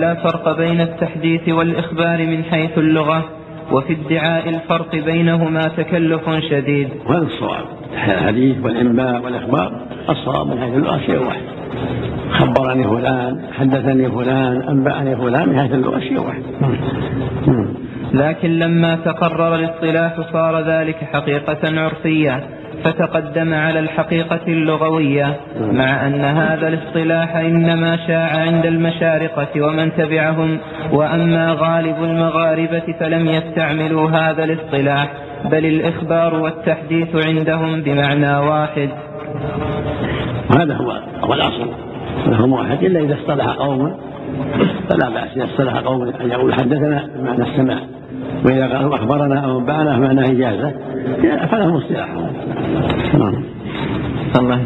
لا فرق بين التحديث والإخبار من حيث اللغة وفي ادعاء الفرق بينهما تكلف شديد. وهذا الصواب؟ الحديث والإنباء والإخبار؟ الصواب من حيث اللغة شيء واحد. خبرني فلان حدثني فلان أنبأني فلان من حيث اللغة شيء واحد. لكن لما تقرر الاصطلاح صار ذلك حقيقة عرفية. فتقدم على الحقيقة اللغوية مع أن هذا الاصطلاح إنما شاع عند المشارقة ومن تبعهم وأما غالب المغاربة فلم يستعملوا هذا الاصطلاح بل الإخبار والتحديث عندهم بمعنى واحد. وهذا هو هو الأصل. لهم واحد إلا إذا اصطلح قوم فلا بأس إذا اصطلح قوم أن يقول حدثنا بمعنى السماع. وإذا قالوا أخبرنا أو أنبأنا بمعنى إجازة. فلهم اصطلاح نعم. الله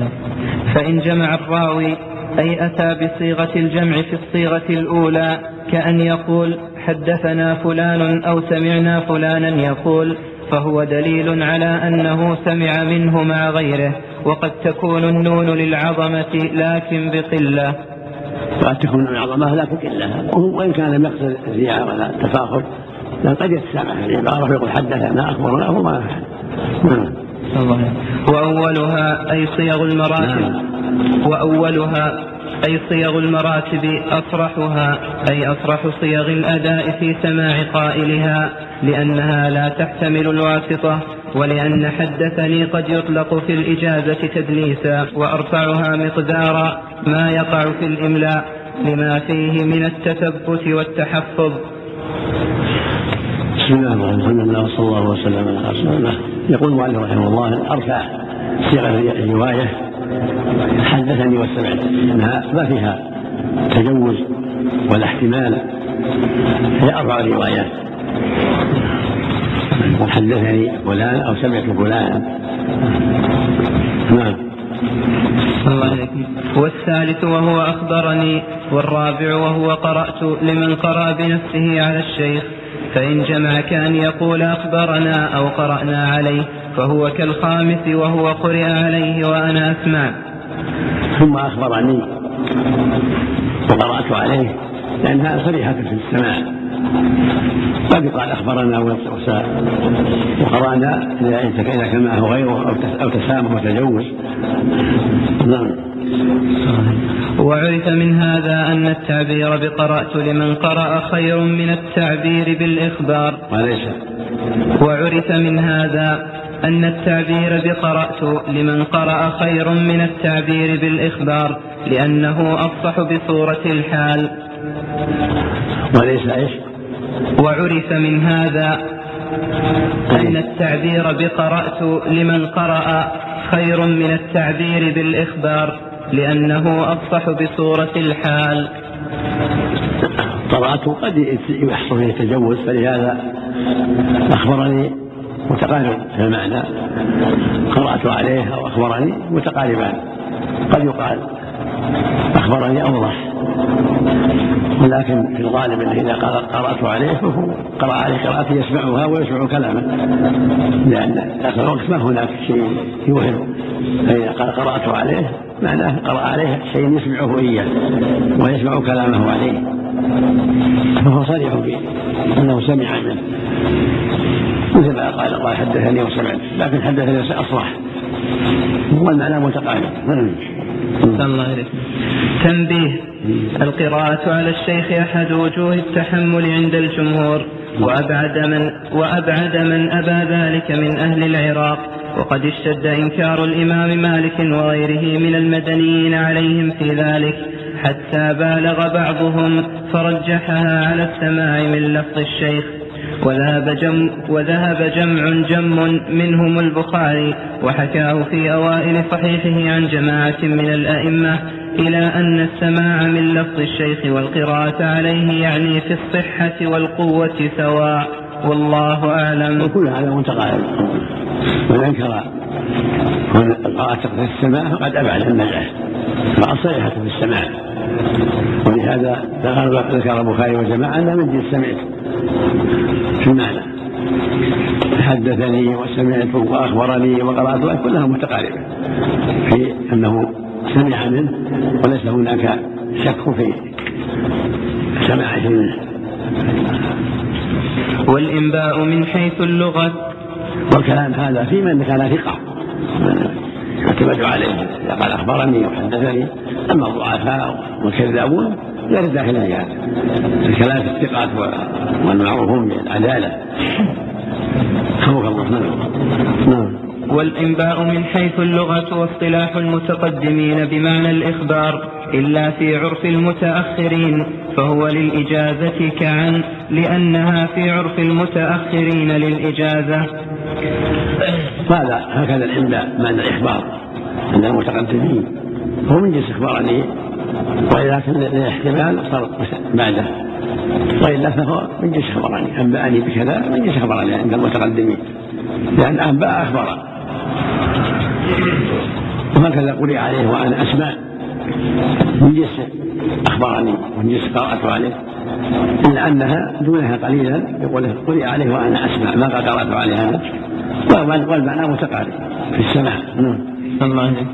فإن جمع الراوي أي أتى بصيغة الجمع في الصيغة الأولى كأن يقول حدثنا فلان أو سمعنا فلانا يقول فهو دليل على أنه سمع منه مع غيره وقد تكون النون للعظمة لكن بقلة. وقد تكون العظمة لكن قلة وإن كان لم يقصد الزياء ولا التفاخر لأن قد يتسامح في العبارة ويقول حدثنا أخبرنا أو ما نعم. وأولها أي صيغ المراتب؟ نعم. أي صيغ المراتب أصرحها أي أصرح صيغ الأداء في سماع قائلها لأنها لا تحتمل الواسطة ولأن حدثني قد يطلق في الإجازة تدليسا وأرفعها مقدارا ما يقع في الإملاء لما فيه من التثبت والتحفظ. بسم الله الرحمن الرحيم. وصلى الله وسلم على رسول الله. يقول المؤلف رحمه الله أرفع صيغة الرواية حدثني وسمعت أنها ما فيها تجوز ولا احتمال. هي أربع روايات. حدثني فلان أو سمعت فلان. نعم. والثالث وهو أخبرني والرابع وهو قرأت لمن قرأ بنفسه على الشيخ فإن جمع كأن يقول أخبرنا أو قرأنا عليه. فهو كالخامس وهو قرئ عليه وأنا أسمع. ثم أخبرني وقرأت عليه لأنها صريحة في السماع. قد يقال أخبرنا وقرأنا إذا كان معه غيره أو تسامح وتجوز. نعم. وعرف من هذا أن التعبير بقرأت لمن قرأ خير من التعبير بالإخبار. وليس وعرف من هذا أن التعبير بقرأت لمن قرأ خير من التعبير بالإخبار لأنه أفصح بصورة الحال. وليس إيش؟ وعرف من هذا أن التعبير بقرأت لمن قرأ خير من التعبير بالإخبار لأنه أفصح بصورة الحال. قرأت قد يحصل فيه تجوز فلهذا أخبرني متقارب في المعنى. قرأت عليه أو أخبرني متقاربان. قد يقال أخبرني أوضح. ولكن في الغالب انه إذا قرأت عليه فهو قرأ عليه قراءة يسمعها ويسمع كلامه. لأن ذاك الوقت ما هناك شيء يوهم. فإذا قال قرأت عليه معناه قرأ عليه شيء يسمعه إياه ويسمع كلامه عليه. فهو صريح به أنه سمع منه. مثل ما قال قال حدثني وسمعت لكن حدثني اصرح والمعنى متقارب. الله إليك تنبيه. القراءة على الشيخ أحد وجوه التحمل عند الجمهور. وأبعد من, وأبعد من أبى ذلك من أهل العراق. وقد اشتد إنكار الإمام مالك وغيره من المدنيين عليهم في ذلك. حتى بالغ بعضهم فرجحها على السماع من لفظ الشيخ. وذهب جم, وذهب جمع جم منهم البخاري وحكاه في أوائل صحيحه عن جماعة من الأئمة إلى أن السماع من لفظ الشيخ والقراءة عليه يعني في الصحة والقوة سواء. والله أعلم. وكل هذا متقارب من أنكر القراءة في السماع فقد أبعد النجاح مع الصيحة في السماع ولهذا ذكر البخاري وجماعة أن من جنس سمعت. في المعنى. حدثني وسمعت وأخبرني وقرأت كلها متقاربة. في أنه سمع منه وليس هناك شك في سماعة منه. والإنباء من حيث اللغة. والكلام هذا في من كان ثقة. يعتمد عليه. إذا قال أخبرني وحدثني. أما الضعفاء والكذابون غير داخل في هذا الكلام في الثقات والمعروفون بالعدالة. خوف الله. نعم والإنباء من حيث اللغة واصطلاح المتقدمين بمعنى الإخبار إلا في عرف المتأخرين فهو للإجازة كعن لأنها في عرف المتأخرين للإجازة. هذا هكذا الإنباء معنى الإخبار. عند المتقدمين هو من جنس إخبارني وإذا كان الاحتمال صار بعده. وإلا فهو من جنس أخبرني أنبأني بكذا من جنس أخبرني عند المتقدمين. لأن أنباء أخبر وهكذا قرئ عليه وأنا أسمع؟ من جنس أخبرني ومن جنس قرأت عليه. إلا أنها دونها قليلا يقول قرئ عليه وأنا أسمع ما قرأت عليها والمعنى متقارب في السماع. نعم. الله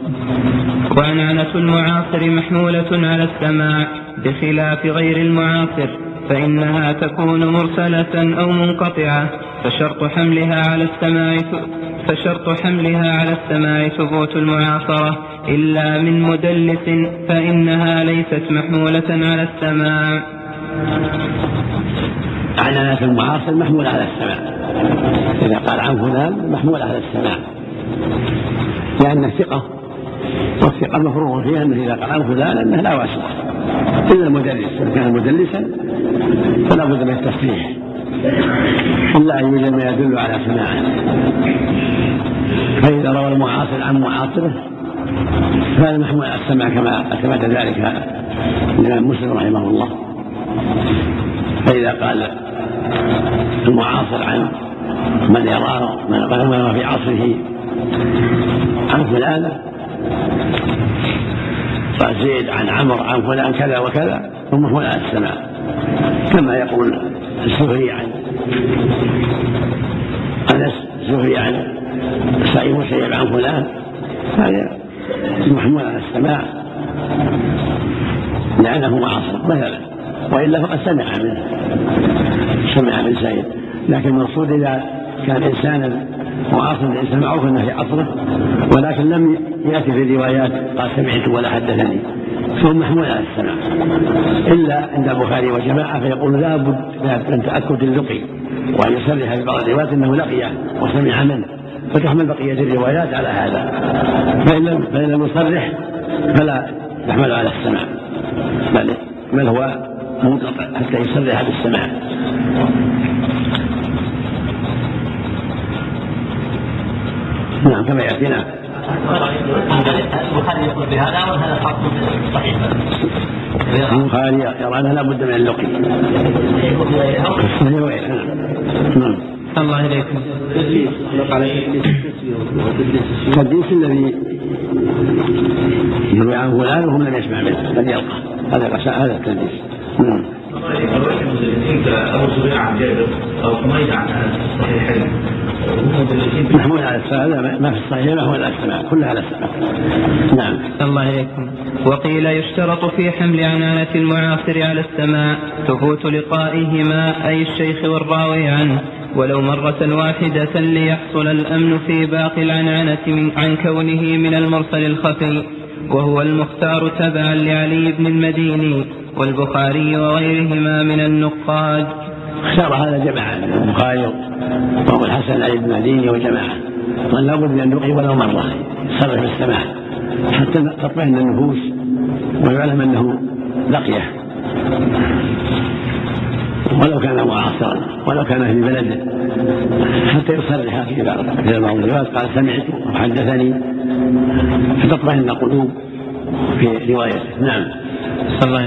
وعنعنة المعاصر محمولة على السماع بخلاف غير المعاصر فإنها تكون مرسلة أو منقطعة فشرط حملها على السماع فشرط حملها على السماع ثبوت المعاصرة. إلا من مدلس فإنها ليست محمولة على السماع عنانات المعاصر محمولة على السماع إذا قال عن فلان محمول على السماع لأن الثقة والثقة مفروغ فيها أنه إذا قال عن فلان أنه لا واسطة. إلا المدلس إذا كان مدلسا فلا بد من التصحيح إلا أن يوجد ما يدل على سماعه فإذا روى المعاصر عن معاصره فهذا محمول على السمع كما أثبت ذلك الإمام مسلم رحمه الله. فإذا قال المعاصر عن من يراه من في عصره عن فلان قال زيد عن عمرو عن فلان كذا وكذا ثم على السماع. كما يقول الزهري عن أنس الزهري عن سعيد مسيب عن فلان. هذا محمول على السماع لأنه معاصر مثلا. وإلا فقد سمع منه. سمع من سعيد لكن المقصود إذا كان إنسانا معاصر الإنسان معروف أنه في عصره ولكن لم يأتي في الروايات قال سمعت ولا حدثني. فهو محمول على السمع إلا عند البخاري وجماعة فيقول لا بد من تأكد اللقي وأن يصرح في بعض الروايات أنه لقيه وسمع منه. فتحمل بقية الروايات على هذا. فإن لم فإن لم يصرح فلا يحمل على السمع بل بل هو منقطع حتى يصرح بالسماع. نعم كما يأتينا. البخاري يقول بهذا وهذا حق صحيح البخاري. يرى انه لا بد من اللقي نعم الله إليكم. التدليس الذي يروي عنه فلان وهم لم يسمع منه قد يلقى. هذا هذا التدليس نعم. أبو زبير عن جابر أو حميد عن الصحيحين محمول على السماء ما في الصحيح ما هو على كلها على السماء نعم. الله إليكم. وقيل يشترط في حمل عنانة المعاصر على السماء ثبوت لقائهما أي الشيخ والراوي عنه. ولو مرة واحدة ليحصل الأمن في باقي العنعنة من عن كونه من المرسل الخفي. وهو المختار تبعا لعلي بن المديني والبخاري وغيرهما من النقاد. اختار هذا جماعة البخاري وأبو الحسن علي بن المديني وجماعة. قال لابد من أن يقي ولو مرة يصرف بالسماع حتى تطمئن النفوس ويعلم أنه لقيه ولو كان معاصرا ولو كان في بلده حتى يصرح في بعض الروايات قال سمعت وحدثني فتطمئن القلوب في روايته. نعم.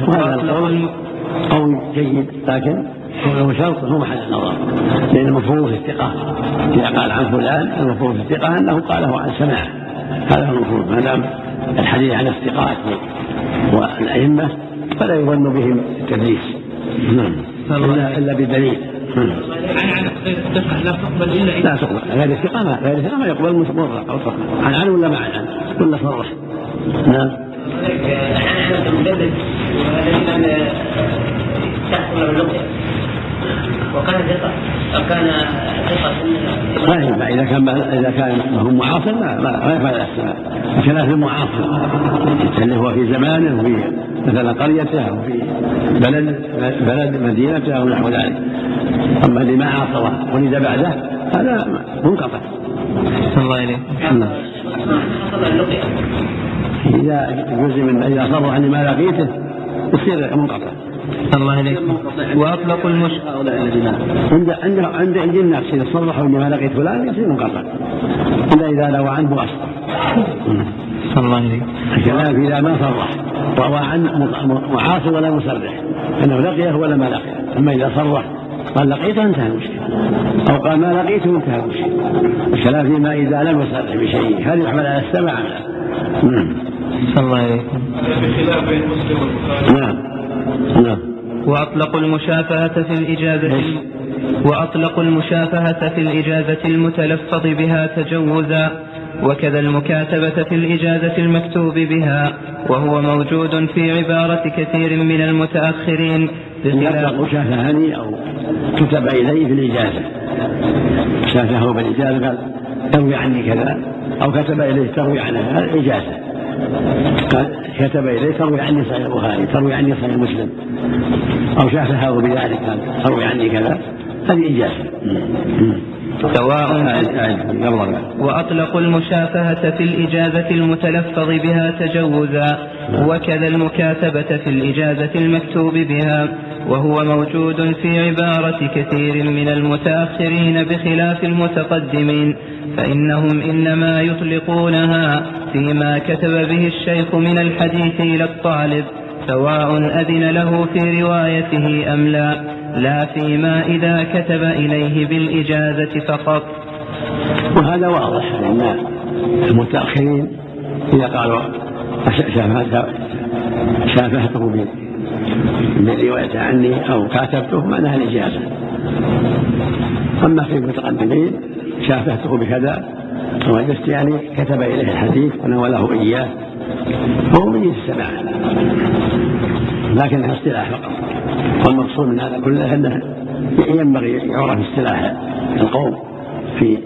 وهذا القول قول جيد لكن كونه شرط هو محل النظر. لأن المفروض في الثقة. إذا قال عن فلان المفروض في الثقة أنه قاله عن سماع. هذا هو المفروض ما دام الحديث عن الثقات والأئمة فلا يظن بهم التدليس. نعم. الا إلا بدليل. لا تقبل إلا لا تقبل. غير الثقة ما غير الثقة ما يقبل مطلق أو عن عن ولا مع عن ولا صرح. نعم. تحصل له اللقية وكان ثقة. كان ثقة ما ينفع إذا كان إذا كان هو معاصر ما ما يفعل السماء بخلاف المعاصر. اللي هو في زمانه وفي مثلا قريته أو في بلد بلد مدينته أو نحو ذلك. أما اللي ما عاصره ولد بعده هذا منقطع. الله إليك. نعم. إذا جزء من إذا صرف عني ما لقيته يصير منقطع. الله إليك وأطلقوا المش عند عند عند عند الناس إذا صرحوا إني ما لقيت فلان يصير منقطع. إلا إذا روى عنه أصلا الله إليك الكلام إذا ما صرح. روى عن معاصر ولا مسرح أنه لقيه ولا ما لقيه. أما إذا صرح قال لقيته انتهى المشكلة. أو قال ما لقيته انتهى المشكلة. الكلام فيما إذا لم يصرح بشيء هل يحمل على السمع؟ أم لا؟ نعم. الله عليكم بخلاف بين مسلم والبخاري نعم. نعم. وأطلقوا المشافهة في الإجازة وأطلقوا المشافهة في الإجازة المتلفظ بها تجوزا وكذا المكاتبة في الإجازة المكتوب بها وهو موجود في عبارة كثير من المتأخرين. بخلاف يطلق شافهني أو كتب إليه في الإجازة شافه بالإجازة قال تروي عني كذا. أو كتب إليه تروي عنه هذا إجازة. قال كتب إليه تروي عني صحيح البخاري تروي عني صحيح مسلم. أو شافهه بذلك قال تروي عني كذا. هذه إجازة سواء وأطلقوا المشافهة في الإجازة المتلفظ بها تجوزا وكذا المكاتبة في الإجازة المكتوب بها وهو موجود في عبارة كثير من المتأخرين بخلاف المتقدمين فإنهم إنما يطلقونها فيما كتب به الشيخ من الحديث إلى الطالب سواء أذن له في روايته أم لا. لا فيما إذا كتب إليه بالإجازة فقط. وهذا واضح ان المتأخرين إذا قالوا شافهته رواية عني أو كاتبته معناها الإجازة. أما في المتقدمين شافهته بكذا وجدت يعني كتب إليه الحديث ونوله إياه. فهو من السماع. لكنها اصطلاح فقط. والمقصود من هذا كله أنه ينبغي يعرف اصطلاح القوم في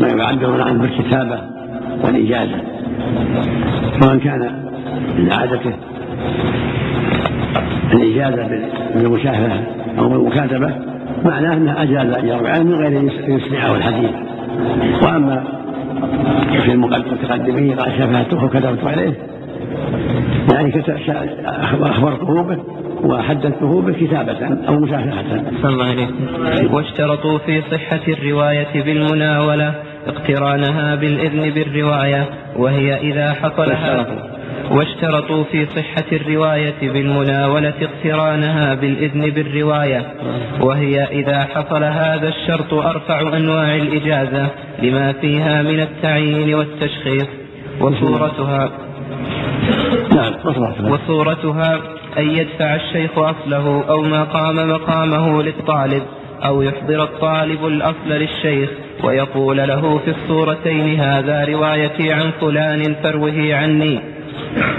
ما يعبرون عنه بالكتابة والإجازة. سواء كان من عادته الإجازة بالمشاهدة أو بالمكاتبة معناه أنه أجاز أن يروي عنه من غير أن يسمعه الحديث. وأما في المتقدمين قال شفاته وكتبت عليه يعني أخبرته به وحدثته بالكتابة أو مشافهة صلى الله وسلم. واشترطوا في صحة الرواية بالمناولة اقترانها بالإذن بالرواية وهي إذا حصل هذا واشترطوا في صحة الرواية بالمناولة اقترانها بالإذن بالرواية وهي إذا حصل هذا الشرط أرفع أنواع الإجازة لما فيها من التعيين والتشخيص. وصورتها. نعم وصورتها أن يدفع الشيخ أصله أو ما قام مقامه للطالب أو يحضر الطالب الأصل للشيخ ويقول له في الصورتين هذا روايتي عن فلان فروه عني.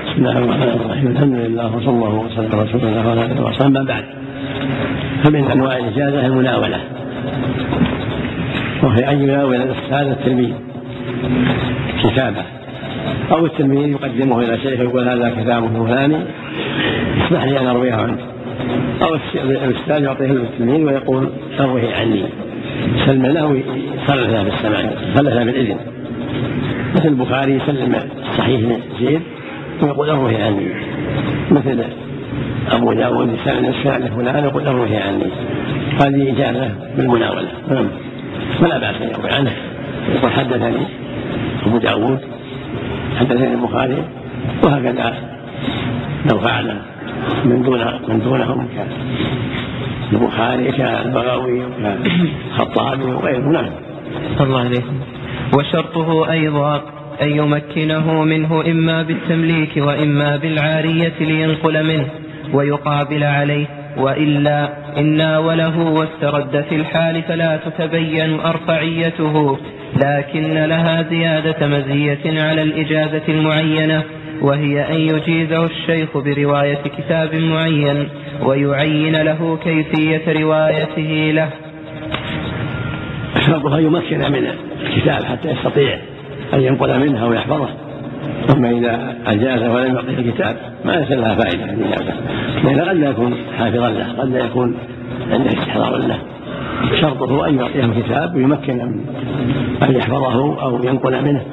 بسم الله الرحمن الرحيم. الحمد لله وصلى الله وسلم على رسول الله وعلى آله وصحبه. أما بعد فمن أنواع الإجازة المناولة وهي أن يناول الأستاذ التلميذ كتابه. أو التلميذ يقدمه إلى شيخ يقول هذا كتابه فلاني اسمح لي أن ارويه عنك أو الأستاذ يعطيه التلميذ ويقول اروه عني. سلم له ويصرف له بالسمع يصرف له بالاذن مثل البخاري يسلم صحيح زيد ويقول اروه عني. مثل أبو داود يسلم السمع فلان يقول اروه عني. هذه إجازة بالمناولة. نعم. ولا بأس أن يروي عنه. يقول حدثني أبو داود حدثني البخاري وهكذا لو فعل من دون من دونهم كالبخاري كالبغوي كالخطابي وغيره نعم. الله عليكم وشرطه أيضا أن يمكنه منه إما بالتمليك وإما بالعارية لينقل منه ويقابل عليه وإلا إن ناوله واسترد في الحال فلا تتبين أرفعيته لكن لها زيادة مزية على الإجازة المعينة وهي أن يجيزه الشيخ برواية كتاب معين ويعين له كيفية روايته له. شرطها يمكن من الكتاب حتى يستطيع أن ينقل منها ويحفظه. أما إذا أجاز ولم يعطيه الكتاب ما ليس لها فائدة الإجازة لأن قد لا يكون حافظا له قد لا يكون عنده استحضار له. شرطه أن يعطيه الكتاب ويمكن من أن يحفظه أو ينقل منه.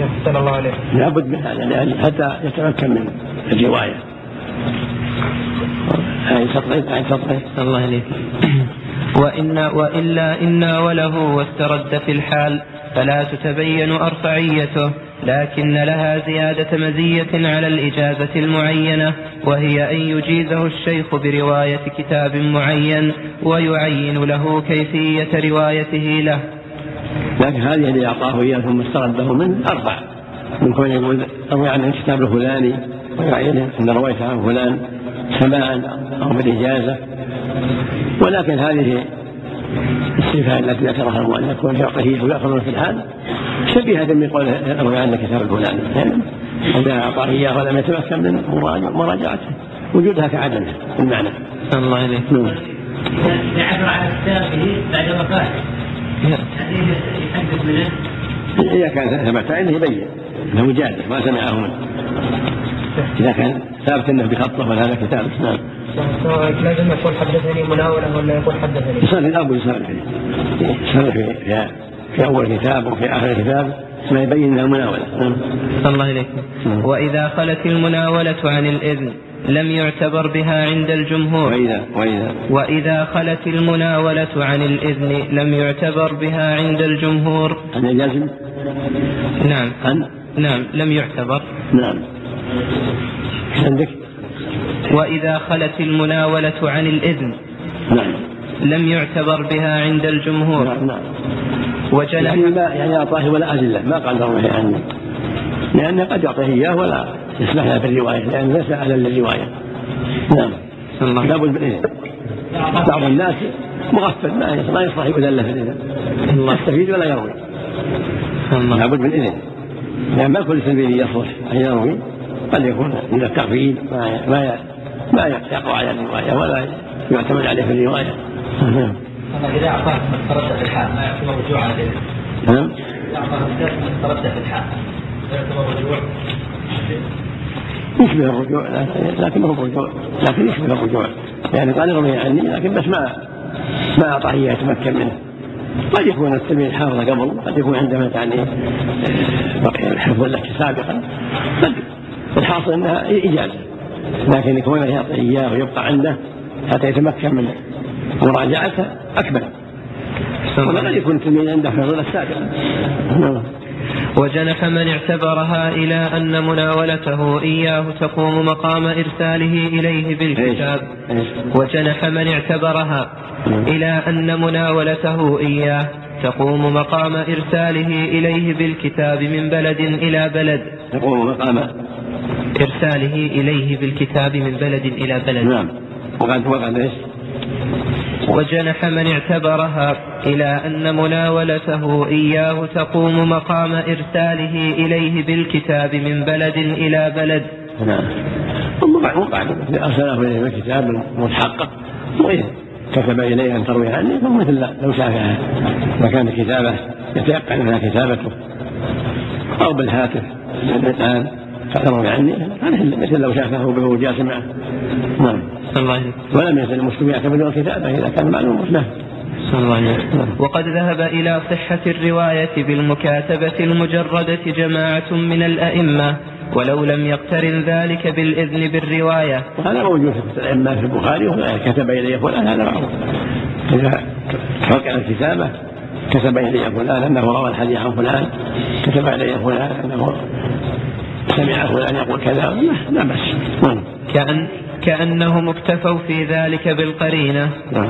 أحسن الله عليك. لابد من هذا لأن حتى يتمكن من الرواية. هاي سطرين هاي سطرين الله عليك. وإن وإلا إن وله واسترد في الحال فلا تتبين أرفعيته لكن لها زيادة مزية على الإجازة المعينة وهي أن يجيزه الشيخ برواية كتاب معين ويعين له كيفية روايته له. لكن هذه اللي أعطاه إياه ثم استرده منه أرفع. من كون يقول روي عن الكتاب الفلاني ويعين أن رويت عن فلان سماعا أو بالإجازة. ولكن هذه الصفة التي ذكرها المؤلف كون يعطيه ويأخذ في الحال شبيهة بقول روي عن الكتاب الفلاني يعني إذا أعطاه إياه ولم يتمكن من مراجعته وجودها كعدمها المعنى الله عليك نعم. يعبر على كتابه بعد وفاته يحدث منه إذا كان ثبت عنه يبين أنه جاده ما سمعه منه إذا كان ثابت أنه بخطه ولا هذا كتاب نعم. لازم يقول حدثني مناولة ولا يقول حدثني يصرف الأب يصرف يصرف في, في, أول كتاب وفي آخر كتاب ما يبين أنها مناولة نعم. الله إليك. نعم. وإذا خلت المناولة عن الإذن لم يعتبر بها عند الجمهور. وإذا وإذا وإذا خلت المناولة عن الإذن لم يعتبر بها عند الجمهور. أن يجازم؟ نعم. أن؟ نعم لم يعتبر. نعم. عندك؟ وإذا خلت المناولة عن الإذن نعم. لم يعتبر بها عند الجمهور. نعم نعم. وجنح يعني ما يعني أعطاه ولا أدلة. ما قال له عنه لأنه قد يعطيه إياه ولا يسمح له بالرواية لأنه ليس أهلا للرواية نعم. الله. لابد من إذن. بعض الناس مغفل ما ما يصلح يؤذن في الإذن. الله. يستفيد ولا يروي. لابد من إذن. لأن ما كل تلميذ يصلح أن يروي. قد يكون من التغفيل ما ما ما يقع على الرواية ولا يعتمد عليه في الرواية. نعم. إذا أعطاه من تردد في الحال ما يعتبر رجوع على ذلك نعم. إذا أعطاه من تردد في الحال لا يعتبر رجوع؟ يشبه الرجوع؟ لكن ما هو رجوع. لكن يشبه الرجوع؟ يعني قال روي عني لكن بس ما ما أعطاه إياه يتمكن منه. قد يكون التلميذ حافظ قبل قد يكون عنده يعني بقي الحفظ لك سابقا. قد الحاصل أنها اجازه لكن كونه يعطي اياه ويبقى عنده حتى يتمكن من مراجعته أكمل. وقد يكون التلميذ عنده حفظ لك سابقا نعم وجنح من اعتبرها إلى أن مناولته إياه تقوم مقام إرساله إليه بالكتاب؟ وجنح من اعتبرها نعم. إلى أن مناولته إياه تقوم مقام إرساله إليه بالكتاب من بلد إلى بلد. تقوم مقام إرساله إليه بالكتاب من بلد إلى بلد. نعم. وقد وقد إيش؟ وجنح من اعتبرها إلى أن مناولته إياه تقوم مقام إرساله إليه بالكتاب من بلد إلى بلد. نعم. وقع وقع ارسله إليه بالكتاب متحقق وإذا كتب إليه أن تروي عني فمثل لو شافها كانت كتابه يتيقن انها كتابته. أو بالهاتف. الآن فتروي عني. مثل لو شافه وهو جالس معه نعم. ولم يزل المسلم يعتمد الكتابه إذا كان معلوم له وسلم. وقد ذهب إلى صحة الرواية بالمكاتبة المجردة جماعة من الأئمة ولو لم يقترن ذلك بالإذن بالرواية. وهذا موجود في الأئمة في البخاري كتب الي فلان هذا معروف إذا توقع الكتابة كتب الي فلان أنه روى الحديث عن فلان كتب الي فلان أنه سمع فلان يقول كذا لا باس نعم. كأن كأنهم اكتفوا في ذلك بالقرينة. نعم.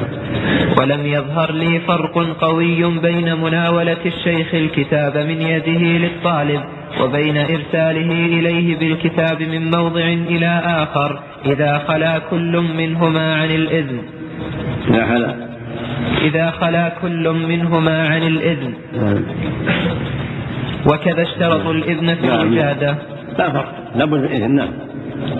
ولم يظهر لي فرق قوي بين مناولة الشيخ الكتاب من يده للطالب وبين إرساله إليه بالكتاب من موضع إلى آخر إذا خلا كل منهما عن الإذن. لا إذا خلا كل منهما عن الإذن. نعم. وكذا اشترط الإذن في نعم. الوجادة لا فرق لابد من إذن نعم.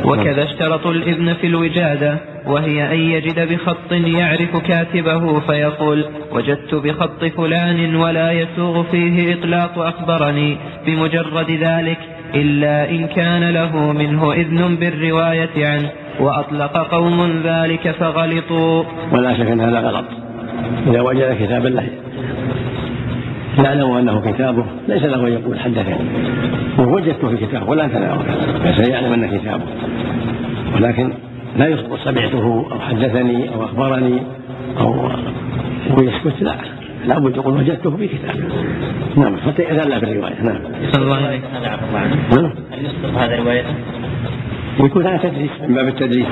وكذا اشترط الإذن في الوجادة وهي أن يجد بخط يعرف كاتبه فيقول وجدت بخط فلان ولا يسوغ فيه إطلاق أخبرني بمجرد ذلك إلا إن كان له منه إذن بالرواية عنه وأطلق قوم ذلك فغلطوا. ولا شك أن هذا غلط. إذا وجد كتابا له يعلم أنه كتابه ليس له أن يقول حدثني. ووجدته في كتابه ولا كذا وكذا بس يعلم أنه كتابه. ولكن لا يخبر سمعته أو حدثني أو أخبرني أو ويسكت لا. لابد يقول وجدته في كتابه. نعم حتى يتألى بالرواية نعم. صلى الله عليه الله عنه نعم. هل يسقط هذا روايته؟ يكون هذا تدريس. من باب التدريس.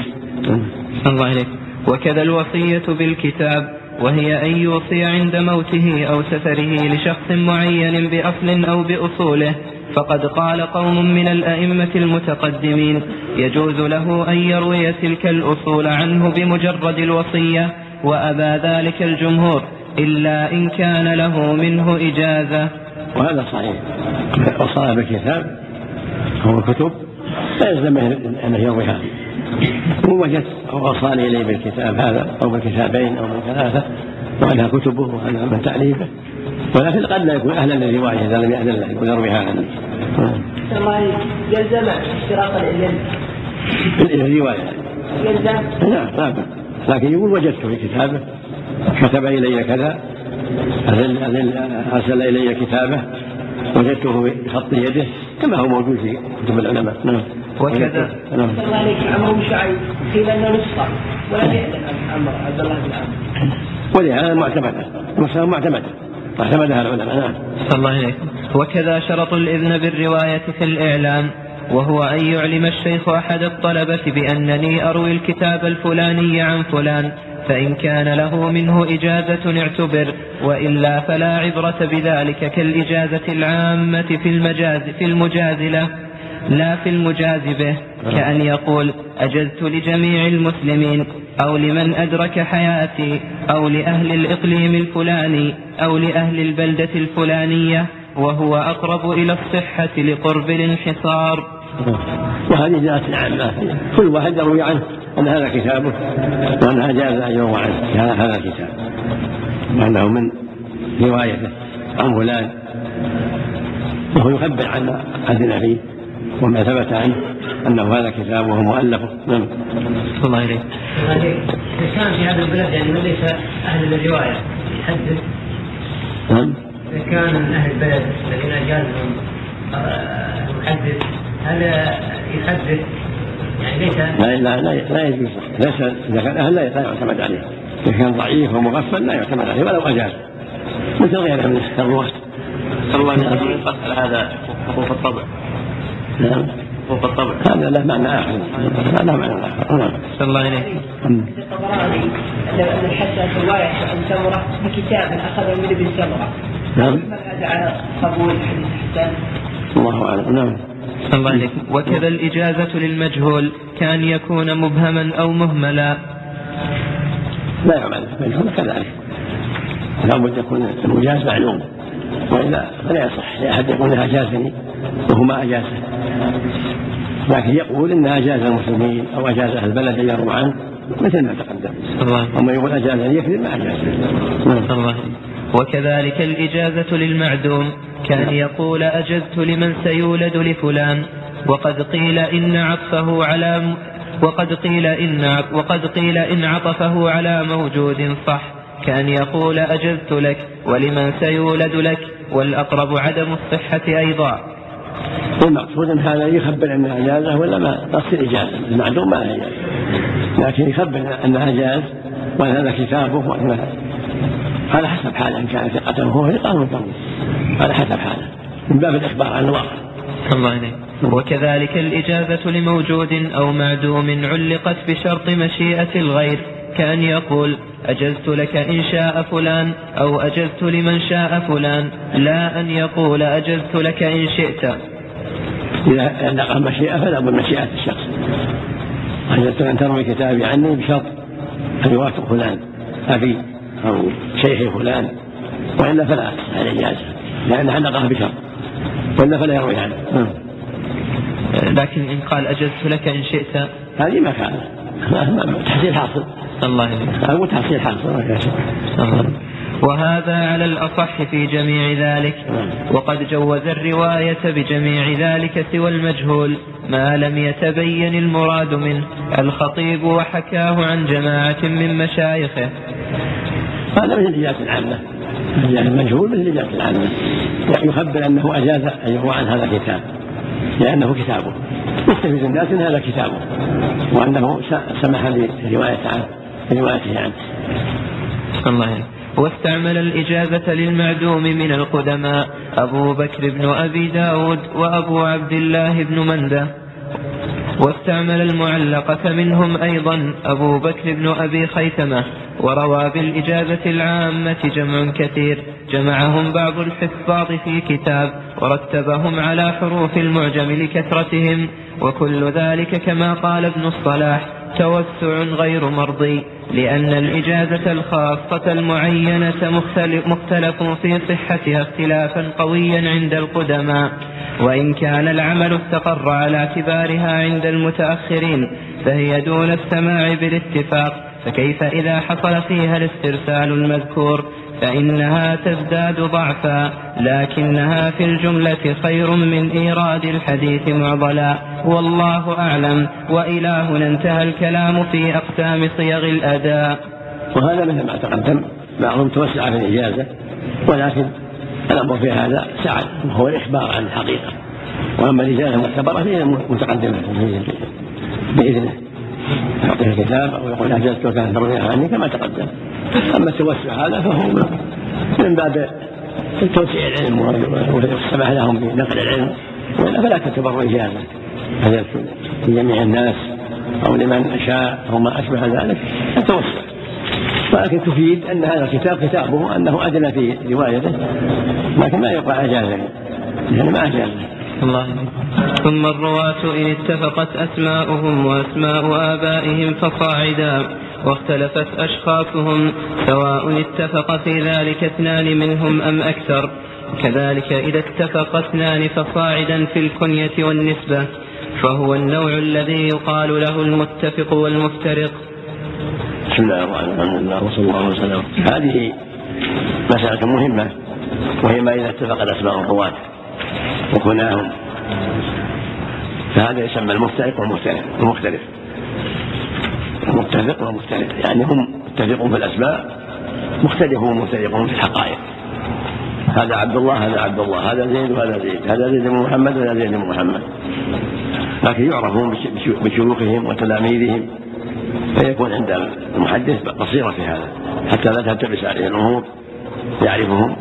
صلى الله عليه وكذا الوصية بالكتاب. وهي أن يوصي عند موته أو سفره لشخص معين بأصل أو بأصوله. فقد قال قوم من الأئمة المتقدمين يجوز له أن يروي تلك الأصول عنه بمجرد الوصية وأبى ذلك الجمهور إلا إن كان له منه إجازة. وهذا صحيح. وصايا بالكتاب أو الكتب لا يلزم أنه يروي هذا إن وجدت أو أوصاني إليه بالكتاب هذا أو بالكتابين أو من ثلاثة وأنها كتبه وأنها من تأليفه. ولكن قد لا يكون أهلا للرواية إذا لم يأذن له يقول يروي هذا. الله يلزم اشتراط الإذن. الرواية. يلزم. نعم لا بأس لكن يقول وجدته في كتابه كتب إلي كذا أرسل إلي كتابه وجدته بخط يده كما هو موجود في كتب العلماء. نعم. وكذا. نعم. الله عليك. عمرو بن شعيب قيل انه نسخه ولم يعلم عمرو عبد الله بن عمرو ولهذا معتمدة المسألة معتمدة معتمدها العلماء نعم. صلى الله عليه وكذا شرط الإذن بالرواية في الإعلام وهو أن يعلم الشيخ أحد الطلبة بأنني أروي الكتاب الفلاني عن فلان فإن كان له منه إجازة اعتبر وإلا فلا عبرة بذلك كالإجازة العامة في المجاز في المجازلة. لا في المجاز به كأن يقول أجزت لجميع المسلمين أو لمن أدرك حياتي أو لأهل الإقليم الفلاني أو لأهل البلدة الفلانية وهو أقرب إلى الصحة لقرب الانحصار. وهذه جاءت عامة كل واحد يروي عنه أن هذا كتابه وأنها جاز أن يروى عنه هذا هذا الكتاب. وأنه من روايته عن فلان وهو يخبر عن أذن فيه وما ثبت عنه أنه هذا كتابه ومؤلفه نعم. صلى الله إذا كان في هذا البلد يعني من ليس أهل الرواية يحدث. نعم. إذا كان من أهل البلد الذين أجازهم آه، المحدث هذا يحدث. يعني ليس لا لا لا, لا يجوز. ليس إذا كان أهل لا لا يعتمد عليه. إذا كان ضعيف ومغفل لا يعتمد عليه ولو أجاز. مثل غيره من الرواة صلى الله عليه وسلم ينقص على هذا حقوق الطبع. نعم. حقوق الطبع هذا له معنى آخر. هذا له معنى آخر. نعم صلى الله عليه. مم. الطبراني أن أن الحسن رواية عن سمرة بكتاب أخذه من ابن سمرة نعم. على قبول حديث حسان؟ الله أعلم. نعم. صلى الله عليه. وكذا الإجازة للمجهول. كان يكون مبهما أو مهملا. لا يعمل. كذلك. لابد يكون المجاز معلوم. والا فلا يصح. لاحد يقول إنها اجازني وهو ما أجازة. لكن يقول إنها أجاز المسلمين أو أجاز أهل البلد أن يرووا عنه مثل ما تقدم. أما يقول اجازني يكذب ما اجازه نعم. وكذلك الإجازة للمعدوم. كان يقول أجزت لمن سيولد لفلان. وقد قيل إن عطفه على وقد قيل إن وقد قيل إن عطفه على موجود صح. كأن يقول أجزت لك ولمن سيولد لك والأقرب عدم الصحة أيضا. المقصود أن هذا يخبر انها اجازه ولا ما؟ تصير اجازه المعدوم ما اجازه لكن يخبر انها جاز وأن هذا كتابه وأن على حسب حاله إن كان ثقته وهو ثقة مضطر على حسب حاله. من باب الإخبار عن الواقع. الله عليه وكذلك الإجازة لموجود أو معدوم علقت بشرط مشيئة الغير. كأن يقول أجزت لك إن شاء فلان أو أجزت لمن شاء فلان. لا أن يقول أجزت لك إن شئت. إذا علق المشيئه فلا بد من مشيئه الشخص. أجزت أن تروي كتابي عني بشرط أن يوافق فلان أبي أو شيخي فلان. وإلا فلا تصح الاجازه لأن علقها بشرط. ولا فلا يروي عنه. لكن إن قال أجزت لك إن شئت. هذه ما كان تحصيل حاصل. الله يهديك أو تحصيل حاصل. الله. وهذا على الأصح في جميع ذلك. وقد جوز الرواية بجميع ذلك سوى المجهول. ما لم يتبين المراد منه. الخطيب وحكاه عن جماعة من مشايخه. هذا من الإجازة العامة. يعني المجهول من الإجازة العامة. يخبر أنه أجاز أن يروى عن هذا الكتاب. لأنه كتابه. يستفيد الناس أن هذا كتابه. وأنه سمح لرواية عنه روايته عنه. الله يهديك. واستعمل الإجازة للمعدوم من القدماء أبو بكر بن أبي داود وأبو عبد الله بن مندة. واستعمل المعلقة منهم أيضا أبو بكر بن أبي خيثمة. وروى بالإجازة العامة جمع كثير. جمعهم بعض الحفاظ في كتاب ورتبهم على حروف المعجم لكثرتهم وكل ذلك كما قال ابن الصلاح توسع غير مرضي لأن الإجازة الخاصة المعينة مختلف, مختلف في صحتها اختلافا قويا عند القدماء. وإن كان العمل استقر على اعتبارها عند المتأخرين فهي دون السماع بالاتفاق فكيف إذا حصل فيها الاسترسال المذكور؟ فإنها تزداد ضعفا لكنها في الجملة خير من إيراد الحديث معضلا. والله أعلم وإلهنا انتهى الكلام في أقسام صيغ الأداء. وهذا مثل ما تقدم بعضهم توسع في الإجازة ولكن الأمر في هذا سعد وهو الإخبار عن الحقيقة. وأما الإجازة المعتبرة فهي متقدمة بإذنه يعطيه كتاب أو يقول أجزت وكانت ترويها عني كما تقدم. أما التوسع هذا فهو من باب توسيع العلم والسماح لهم بنقل العلم. وإلا فلا تعتبر إجازة هذا لجميع الناس أو لمن شاء أو ما أشبه ذلك. التوسع. ولكن تفيد أن هذا الكتاب كتابه أنه أدنى في روايته لكن ما يقع أجازة يعني ما أجازة الله. ثم الرواة إن اتفقت أسماؤهم وأسماء آبائهم فصاعدا واختلفت أشخاصهم سواء اتفق في ذلك اثنان منهم أم أكثر. كذلك إذا اتفق اثنان فصاعدا في الكنية والنسبة فهو النوع الذي يقال له المتفق والمفترق. بسم الله الرحمن الرحيم. وصلى الله وسلم. هذه مسألة مهمة وهي ما إذا اتفقت أسماء الرواة وكناهم. فهذا يسمى المفترق والمختلف المختلف المتفق والمختلف يعني هم متفقون في الأسماء مختلفون مختلفون في الحقائق. هذا عبد الله هذا عبد الله هذا زيد وهذا زيد هذا زيد بن محمد وهذا زيد بن محمد. لكن يعرفون بشيوخهم وتلاميذهم فيكون عند المحدث بصيرة في هذا حتى لا تلتبس عليه الأمور. يعرفهم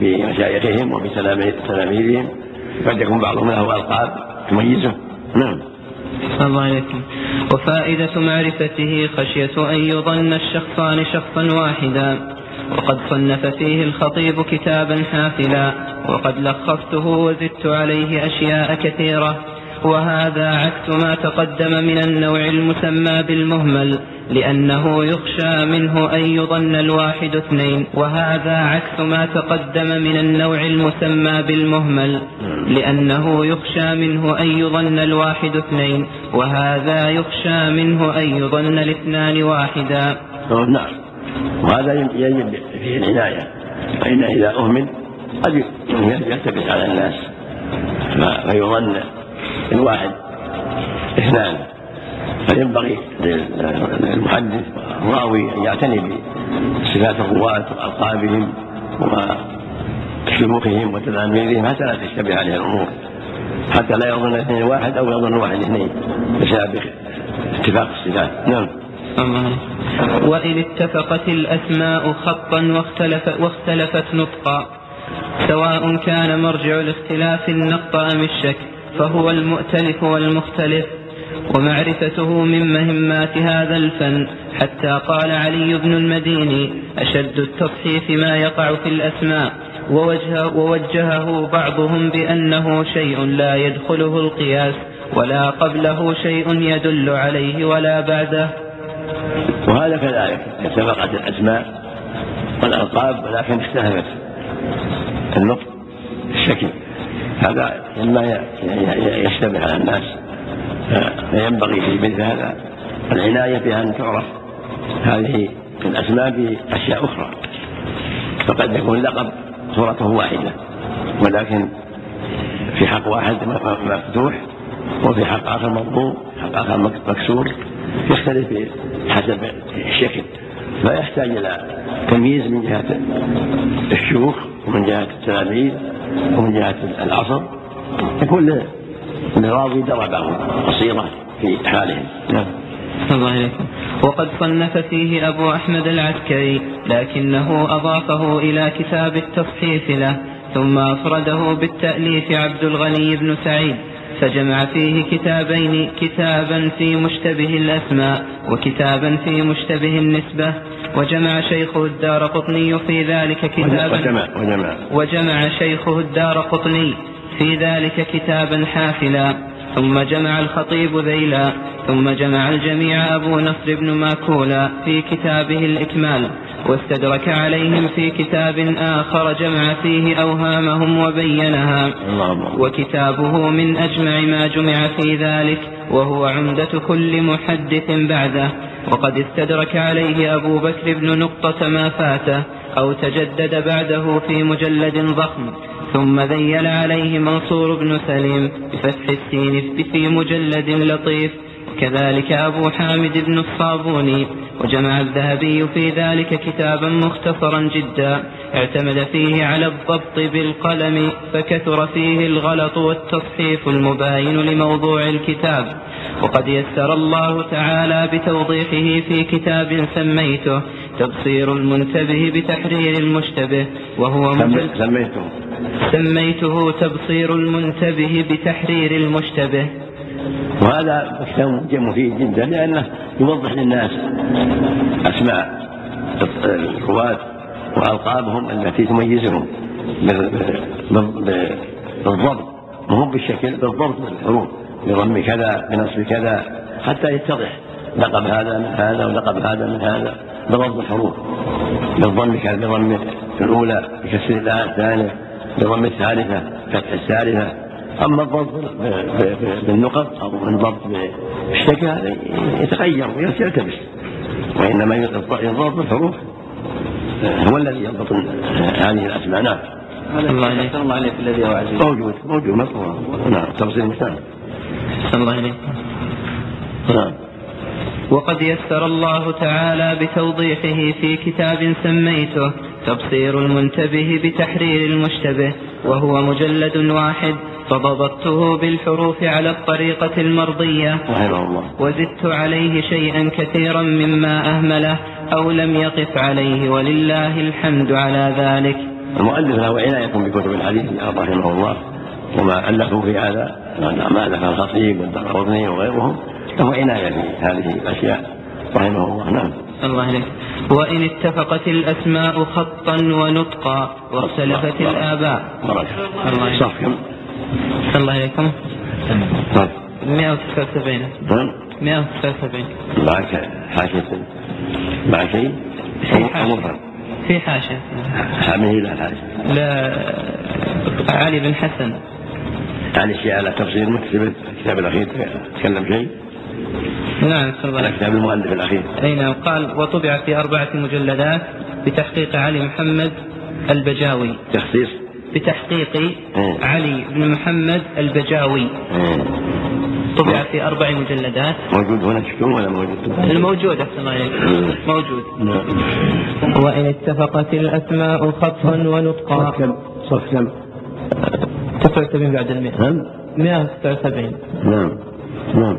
بمشايخهم وبتلاميذهم قد يكون بعضهم له ألقاب تميزه. نعم. الله عليكم. وفائدة معرفته خشية أن يظن الشخصان شخصا واحدا. وقد صنف فيه الخطيب كتابا حافلا. وقد لخصته وزدت عليه أشياء كثيرة. وهذا عكس ما تقدم من النوع المسمى بالمهمل. لأنه يخشى منه أن يظن الواحد اثنين وهذا عكس ما تقدم من النوع المسمى بالمهمل لأنه يخشى منه أن يظن الواحد اثنين وهذا يخشى منه أن يظن الاثنان واحدا. نعم. وهذا يجب فيه العناية فإن إذا أهمل قد يلتبس على الناس فيظن الواحد اثنان. فينبغي للمحدث والراوي أن يعتني بصفات الرواة وألقابهم وشيوخهم وتلاميذهم حتى لا تشتبه عليه الأمور. حتى لا يظن اثنين واحد أو يظن واحد اثنين بسبب اتفاق الصفات. نعم. وإن اتفقت الأسماء خطا واختلف واختلفت نطقا سواء كان مرجع الاختلاف النقط أم الشك فهو المؤتلف والمختلف. ومعرفته من مهمات هذا الفن حتى قال علي بن المديني أشد التصحيف ما يقع في الأسماء ووجه ووجهه بعضهم بأنه شيء لا يدخله القياس ولا قبله شيء يدل عليه ولا بعده. وهذا كذلك اتفقت الأسماء والألقاب ولكن اختلفت النطق الشكل. هذا مما يشتبه على الناس. فينبغي في مثل هذا العناية بأن تعرف هذه الأسماء بأشياء أخرى. فقد يكون لقب صورته واحدة ولكن في حق واحد مفتوح وفي حق آخر مضموم حق آخر مكسور يختلف حسب الشكل فيحتاج إلى تمييز من جهة الشيوخ ومن جهة التلاميذ ومن جهة العصر. يكون لراوي دربه بصيرة في حالهم نعم. الله عليكم وقد صنف فيه أبو أحمد العسكري لكنه أضافه إلى كتاب التصحيف له ثم أفرده بالتأليف عبد الغني بن سعيد فجمع فيه كتابين كتابا في مشتبه الأسماء وكتابا في مشتبه النسبة وجمع شيخه الدار قطني في ذلك كتابا. وجمع, وجمع, وجمع شيخه الدار قطني. في ذلك كتابا حافلا. ثم جمع الخطيب ذيلا. ثم جمع الجميع أبو نصر بن ماكولا في كتابه الإكمال. واستدرك عليهم في كتاب آخر جمع فيه أوهامهم وبينها. وكتابه من أجمع ما جمع في ذلك وهو عمدة كل محدث بعده. وقد استدرك عليه أبو بكر بن نقطة ما فاته أو تجدد بعده في مجلد ضخم. ثم ذيل عليه منصور بن سليم بفتح السين في مجلد لطيف. كذلك أبو حامد بن الصابوني وجمع الذهبي في ذلك كتابا مختصرا جدا. اعتمد فيه على الضبط بالقلم فكثر فيه الغلط والتصحيف المباين لموضوع الكتاب. وقد يسر الله تعالى بتوضيحه في كتاب سميته تبصير المنتبه بتحرير المشتبه وهو سميته. سميته تبصير المنتبه بتحرير المشتبه. وهذا كتاب مفيد جدا لأنه يوضح للناس أسماء الرواة وألقابهم التي تميزهم بالضبط. مهم بالشكل بالضبط بالحروف بضم كذا بنصب كذا حتى يتضح لقب هذا من هذا ولقب هذا من هذا بضبط الحروف. بالضم كذا بضم الأولى بكسر الثانية. بضم الثالثة فتح الثالثة أما الضبط بالنقط أو الضبط بالشكل هذا يتغير ويلتبس. وإنما يضبط بالحروف. هو الذي يضبط هذه الأسماء. نعم. الله عليك. الله عليك الذي هو عزيز موجود موجود مطلوب نعم تفصيل مثال الله عليك نعم. وقد يسر الله تعالى بتوضيحه في كتاب سميته. تبصير المنتبه بتحرير المشتبه وهو مجلد واحد فضبطته بالحروف على الطريقة المرضية. وزدت عليه شيئا كثيرا مما أهمله أو لم يقف عليه ولله الحمد على ذلك. المؤلف له عناية بكتب الحديث رحمه الله وما ألفوا في هذا ما ألف الخطيب والدرقطني وغيرهم له عناية في هذه الأشياء رحمه الله. نعم. الله عليك. وإن اتفقت الأسماء خطا ونطقا واختلفت الآباء. الله عليك. صح. كم الله عليكم. طيب. 179 نعم 179 معك حاشية. مع شيء؟ في حاشية. في حاشية. حامله لا حاشية. لا علي بن حسن. يعني شيء على تفصيل مكتب الكتاب الأخير تكلم شيء؟ نعم على كتاب المؤلف الأخير. أي نعم قال وطبع في أربعة مجلدات بتحقيق علي محمد البجاوي. تخصيص؟ بتحقيق علي بن محمد البجاوي. طبع في أربع مجلدات. موجود هنا تشكون ولا موجود؟ الموجود أحسن الله عليك موجود. نعم. وإن اتفقت الأسماء خطا ونطقا كم؟ صف كم؟ 79 بعد المئة. نعم 179 نعم. نعم.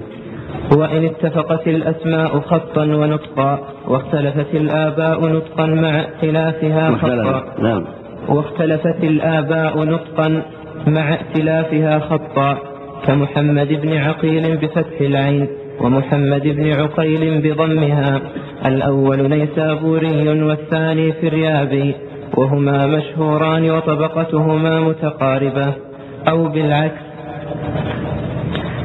وإن اتفقت الأسماء خطا ونطقا واختلفت الآباء نطقا مع اختلافها خطا. نعم. واختلفت الآباء نطقا مع ائتلافها خطا. كمحمد بن عقيل بفتح العين ومحمد بن عقيل بضمها. الأول نيسابوري والثاني فريابي وهما مشهوران وطبقتهما متقاربة. أو بالعكس.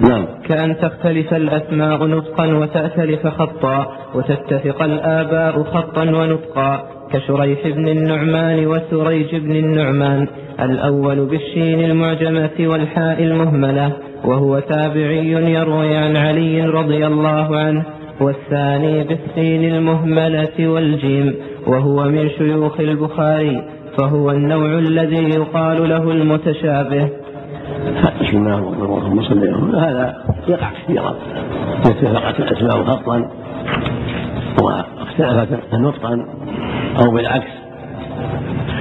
نعم. كأن تختلف الأسماء نطقا وتأتلف خطا وتتفق الآباء خطا ونطقا كشريح بن النعمان وسريج بن النعمان الأول بالشين المعجمة والحاء المهملة وهو تابعي يروي عن علي رضي الله عنه والثاني بالسين المهملة والجيم وهو من شيوخ البخاري فهو النوع الذي يقال له المتشابه. بسم الله الرحمن الرحيم. هذا يقع كثيرا اتفقت الأسماء خطا واختلفت نطقا أو بالعكس.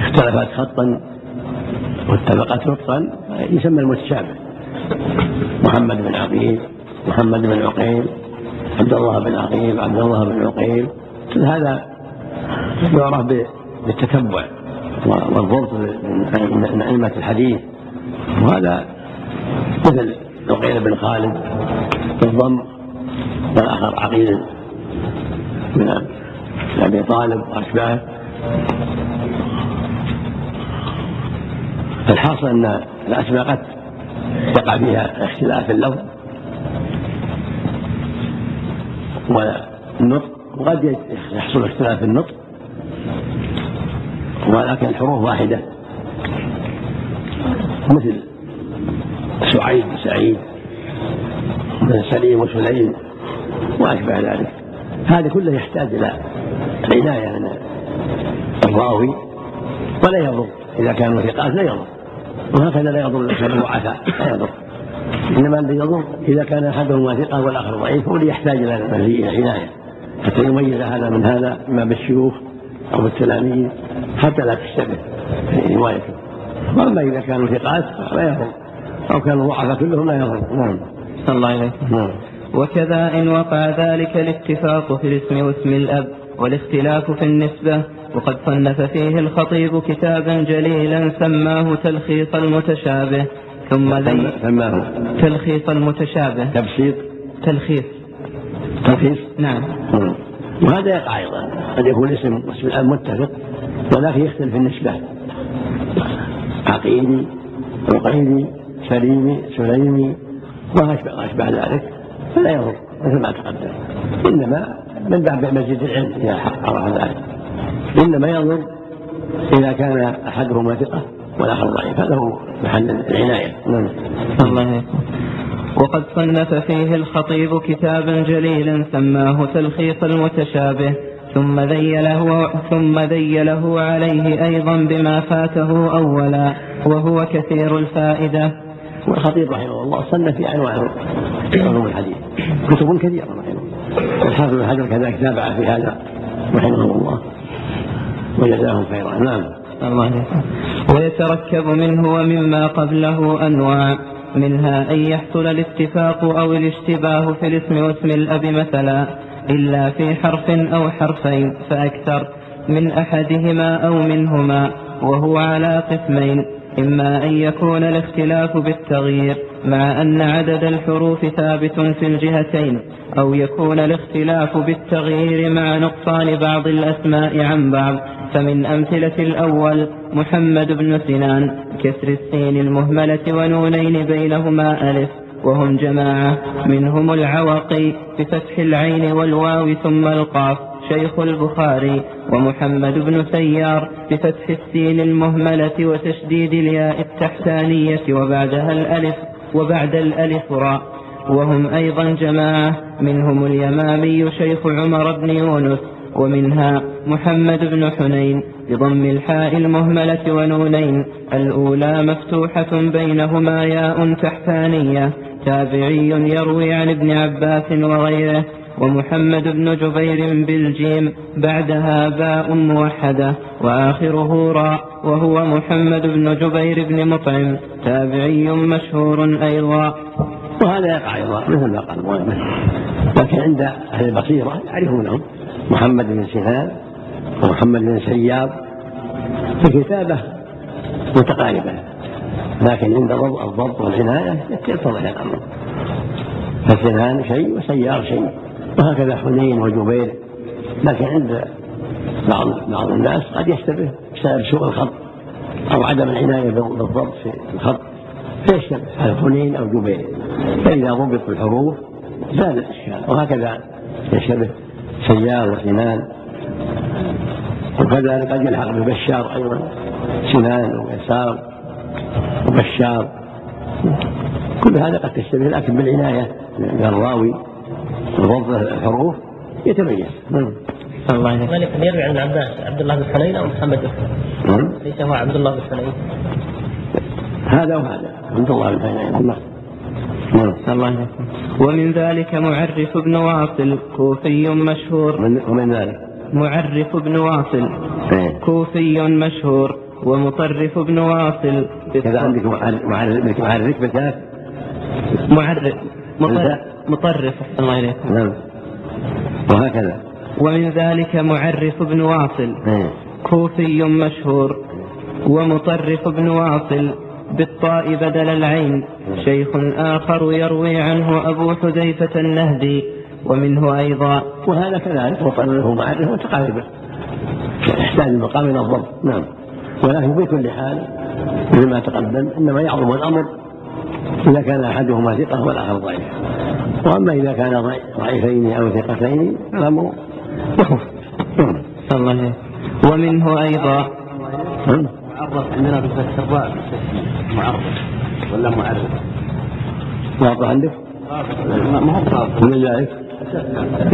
اختلفت خطا واتفقت نطقا يسمى المتشابه. محمد بن عقيل محمد بن عقيل عبد الله بن عقيل عبد الله بن عقيل. هذا يعرف بالتتبع والضبط من أئمة الحديث. وهذا مثل عقيل بن خالد بالضم والآخر عقيل من أبي طالب وأشباهه الحاصل أن الأسماء قد يقع فيها اختلاف اللفظ والنطق وقد يحصل اختلاف في النطق ولكن الحروف واحدة. مثل سعيد وسعيد مثل سليم وسليم وأشبه ذلك. هذا كله يحتاج إلى عناية من الراوي ولا يضر. إذا كانوا ثقات لا يضر. وهكذا لا يضر الإنسان الضعفاء لا يضر. إنما الذي يضر إذا كان أحدهما ثقة والآخر ضعيف هو اللي يحتاج إلى عناية. حتى يميز هذا من هذا إما بالشيوخ أو بالتلاميذ حتى لا تشتبه في روايته واما إذا كانوا ثقات فلا يضر أو كانوا ضعفاء كلهم لا يضر نعم. الله عليك نعم. وكذا إن وقع ذلك الاتفاق في الاسم واسم الأب والاختلاف في النسبة وقد صنف فيه الخطيب كتابا جليلا سماه تلخيص المتشابه ثم ذي سماه. تلخيص المتشابه. تبسيط. تلخيص. تلخيص. نعم. نعم. وهذا يقع أيضا. قد يكون اسم واسم الأب متفق ولكن يختلف النسبة. عقيلي عقيلي سليمي سليمي اشبه ذلك فلا يضر مثل ما تقدم. إنما من باب مزيد العلم إذا عرف ذلك. إنما يضر إذا كان احدهما ثقه والآخر ضعيف هذا هو محل العناية. نعم. الله. وقد صنف فيه الخطيب كتابا جليلا سماه تلخيص المتشابه. ثم ذيله ثم ذيله عليه أيضا بما فاته أولا وهو كثير الفائدة. والخطيب رحمه الله صنف في أنواع علوم الحديث كتب كثيرة رحمه الله. الحافظ بن حجر كذلك تابع في هذا رحمه الله. وجزاهم خيرا نعم الله. ويتركب منه ومما قبله أنواع منها أن يحصل الاتفاق أو الاشتباه في الاسم واسم الأب مثلا. إلا في حرف أو حرفين فأكثر من أحدهما أو منهما وهو على قسمين إما أن يكون الاختلاف بالتغيير مع أن عدد الحروف ثابت في الجهتين أو يكون الاختلاف بالتغيير مع نقصان بعض الأسماء عن بعض فمن أمثلة الأول محمد بن سنان كسر السين المهملة ونونين بينهما ألف. وهم جماعة. منهم العوقي بفتح العين والواو ثم القاف. شيخ البخاري ومحمد بن سيار بفتح السين المهملة وتشديد الياء التحتانية وبعدها الألف وبعد الألف راء. وهم أيضا جماعة. منهم اليمامي شيخ عمر بن يونس ومنها محمد بن حنين بضم الحاء المهملة ونونين. الأولى مفتوحة بينهما ياء تحتانية تابعي يروي عن ابن عباس وغيره ومحمد بن جبير بالجيم بعدها باء موحدة وآخره راء وهو محمد بن جبير بن مطعم تابعي مشهور أيضا. وهذا يقع أيضا مثل ما قال لكن عند أهل البصيرة يعرفونهم محمد بن سنان ومحمد بن سياب في الكتابه متقاربة. لكن عند الضبط والعناية يتضح الأمر. فالسنان شيء وسيار شيء وهكذا حنين وجبير. لكن عند بعض بعض الناس قد يشتبه بسبب سوء الخط أو عدم العناية بالضبط في الخط. فيشتبه حنين أو جبير. فإذا ضبط الحروف زال الاشكال وهكذا يشتبه سيار وسنان. وكذلك قد يلحق ببشار أيضا سنان ويسار وبشار. كل هذا قد تشتبه لكن بالعناية. من الراوي وضبط الحروف يتميز. نعم. الله يهديك. يروي عن عباس عبد الله بن حنين أو محمد؟ بن نعم. ليس هو عبد الله بن حنين. هذا وهذا. عبد الله بن حنين. نعم. الله يهديك. ومن ذلك معرف بن واصل كوفي مشهور. ومن ومن ذلك؟ معرف بن واصل إيه. كوفي مشهور. ومطرف بن واصل كذا عندك معرف معرف معرف بالكاف معرف مطرف, أحسن الله إليك نعم. وهكذا. ومن ذلك معرف بن واصل. إيه. كوفي مشهور. ومطرف بن واصل. بالطاء بدل العين. شيخ آخر يروي عنه أبو حذيفة النهدي. ومنه أيضا. وهذا كذلك. وطرفه معرفه وتقاربه. يحتاج المقام إلى الضبط. نعم. ولكن في كل حال مثل ما تقدم إنما يعظم الأمر إذا كان أحدهما ثقة والآخر ضعيف. وأما إذا كان ضعي- ضعيفين أو ثقتين فالأمر يخف الله. ومنه أيضا نعم. معرف عندنا بفتح الراء معرف ولا معرف واضح عندك؟ ما هو ضابط من ذلك؟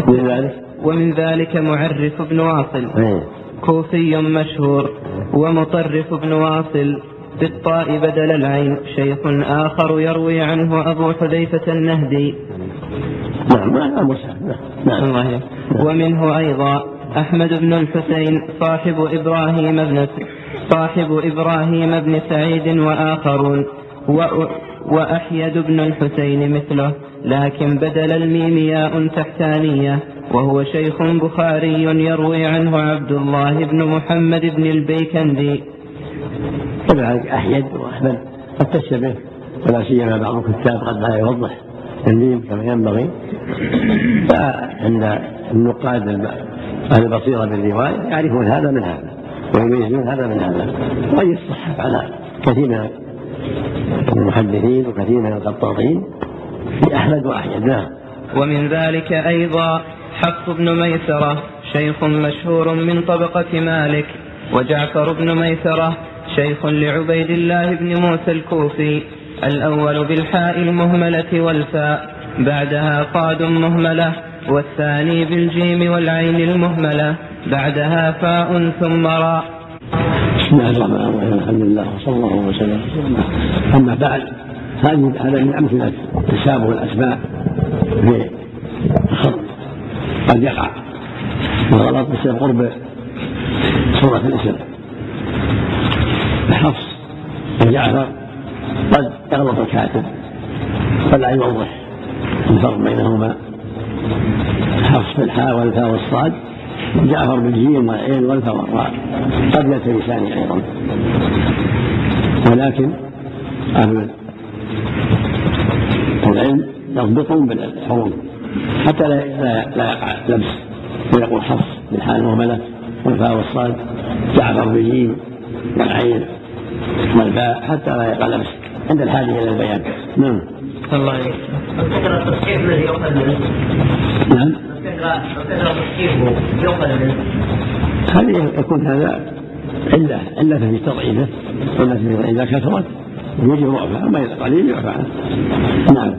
من ذلك؟ ومن ذلك معرف بن واصل. إيه. كوفي مشهور ومطرف بن واصل بالطاء بدل العين شيخ آخر يروي عنه أبو حذيفة النهدي. نعم نعم نعم. الله يهديك. ومنه أيضا أحمد بن الحسين صاحب إبراهيم بن صاحب إبراهيم بن سعيد وآخرون وأ- وأحيد بن الحسين مثله لكن بدل الميم ياء تحتانية. وهو شيخ بخاري يروي عنه عبد الله بن محمد بن البيكندي. كذلك أحيد وأحمد قد تشتبه ولا سيما بعض الكتاب قد لا يوضح. الميم كما ينبغي. فعند النقاد أهل البصيرة بالرواية يعرفون هذا من هذا. ويميزون هذا من هذا. وقد يصحف على كثير من المحدثين وكثير من الخطاطين. في أحمد وأحيد. نعم. ومن ذلك أيضا حفص بن ميسرة شيخ مشهور من طبقة مالك وجعفر بن ميسرة شيخ لعبيد الله بن موسى الكوفي الأول بالحاء المهملة والفاء بعدها صاد مهملة والثاني بالجيم والعين المهملة بعدها فاء ثم راء. بسم الله الرحمن الرحيم الحمد لله وصلى الله وسلم. أما بعد هذه هذا من أمثلة تشابه الاسماء في قد يقع الغلط بسبب قرب صورة الاسم حفص وجعفر قد يغلط الكاتب فلا يوضح الفرق بينهما. حفص بالحاء والفاء والصاد جعفر بالجيم والعين والفاء والراء قد يلتبسان أيضا. ولكن أهل العلم يضبطون بالحروف. حتى لا لا, لا يقع لبس فيقول حفص بالحاء المهمله والفاء والصاد جعفر بالجيم والعين والفاء حتى لا يقع لبس عند الحاجة إلى البيان. نعم. الله عليك الفكرة التصحيح الذي يؤخذ منه نعم. الفكرة الفكرة تصحيحه يؤخذ منه هذه يكون هذا علة علة في تضعيفه علة في إذا كثرت يجب رفعه أما إذا قليل يرفع عنه. نعم.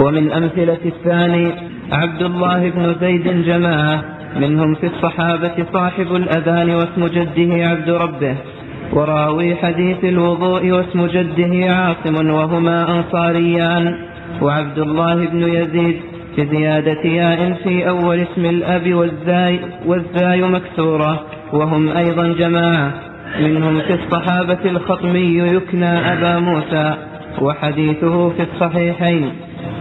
ومن أمثلة الثاني عبد الله بن زيد جماعة منهم في الصحابة صاحب الأذان واسم جده عبد ربه وراوي حديث الوضوء واسم جده عاصم وهما أنصاريان وعبد الله بن يزيد في زيادة ياء في أول اسم الأب والزاي, والزاي مكسورة وهم أيضا جماعة. منهم في الصحابة الخطمي يكنى أبا موسى وحديثه في الصحيحين.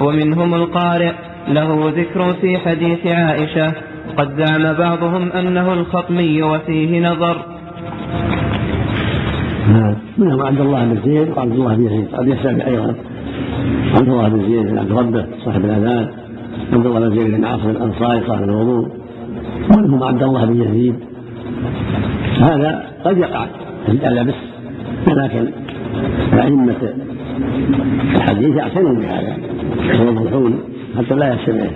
ومنهم القارئ له ذكر في حديث عائشة قد زعم بعضهم أنه الخطمي وفيه نظر. نعم. منهم عبد الله بن زيد وعبد الله بن يزيد قد يسأل أيضا. عبد الله بن زيد بن عبد ربه صاحب الأذان. عبد الله بن زيد بن عاصم الأنصاري صاحب الوضوء. ومنهم عبد الله بن يزيد. هذا قد يقع اللبس ولكن أئمة الحديث يعتنون بهذا ويوضحون حتى لا يشتبه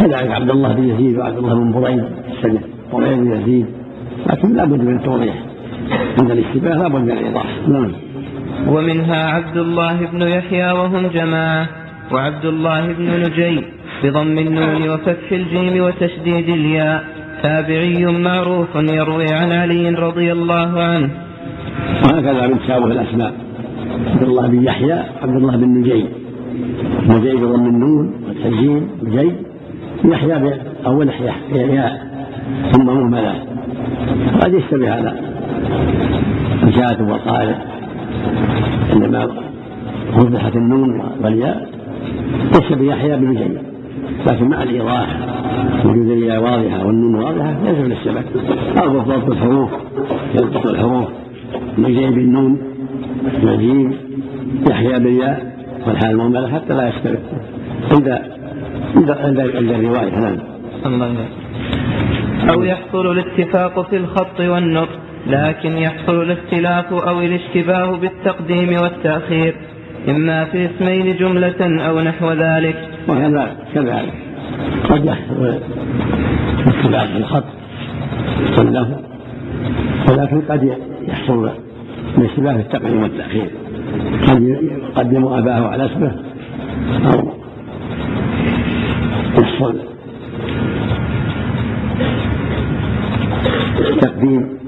كذلك عبد الله بن يزيد وعبد الله بن بريد السجن وغير يزيد لكن لا بد من التوضيح. عند الاشتباه لا بد من الإيضاح. نعم. ومنها عبد الله بن يحيى وهم جماعة وعبد الله بن نجي بضم النون وفتح الجيم وتشديد الياء تابعي معروف يروي عن علي رضي الله عنه. وهكذا من تشابه الأسماء. عبد الله بن يحيى عبد الله بن نجي نجي بضم النون والتجيم نجي يحيى بأول يحيى ثم مهملة قد يشتبه هذا. مشاة وطارق. عندما وضحت النون والياء يشتبه يحيى بنجي لكن مع الإيضاح وجود الياء واضحة والنون واضحة ليس من الشبك أو ضبط الحروف يضبط الحروف. نجي بالنون نجيم يحيى بالياء والحال المهملة حتى لا يشتبه عند عند الرواية نعم. الله أو يحصل الاتفاق في الخط والنطق لكن يحصل الاختلاف أو الاشتباه بالتقديم والتأخير. إما في اسمين جملة أو نحو ذلك. وهذا كذلك. قد يحصل اختلاف في الخط واللفظ ولكن قد يحصل الاشتباه في التقديم والتأخير. قد يقدم أباه على اسمه. أو يحصل تقديم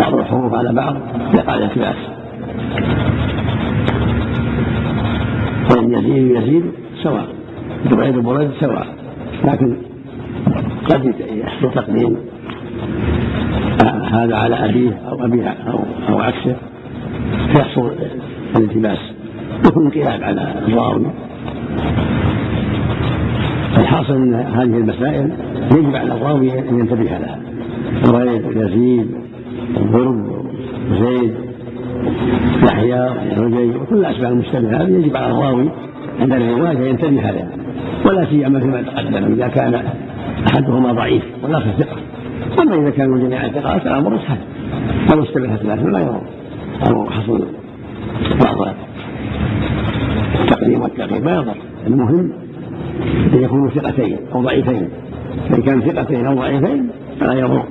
بعض الحروف على بعض يقع الالتباس فإن يزيد يزيد سواء. بعيد بريد سواء. لكن قد يحصل تقديم هذا على أبيه أو أبيه أو, أو عكسه فيحصل الالتباس. يكون انقلاب على الراوي الحاصل أن هذه المسائل يجب على الراوي أن ينتبه لها. بريد يزيد ضرب زيد يحيى رجي وكل الاسماء المشتبهه هذه يجب على الراوي عند الروايه أن ينتبه لها. ولا سيما فيما تقدم إذا كان أحدهما ضعيف والاخر ثقه أما إذا كانوا جميعا ثقات فالأمر سهل. أو اشتبهت الاثم لا يضر. أو حصل بعض التقديم والتأخير ما يضر. المهم أن يكونوا ثقتين أو ضعيفين. فإن كان ثقتين أو ضعيفين فلا يضر.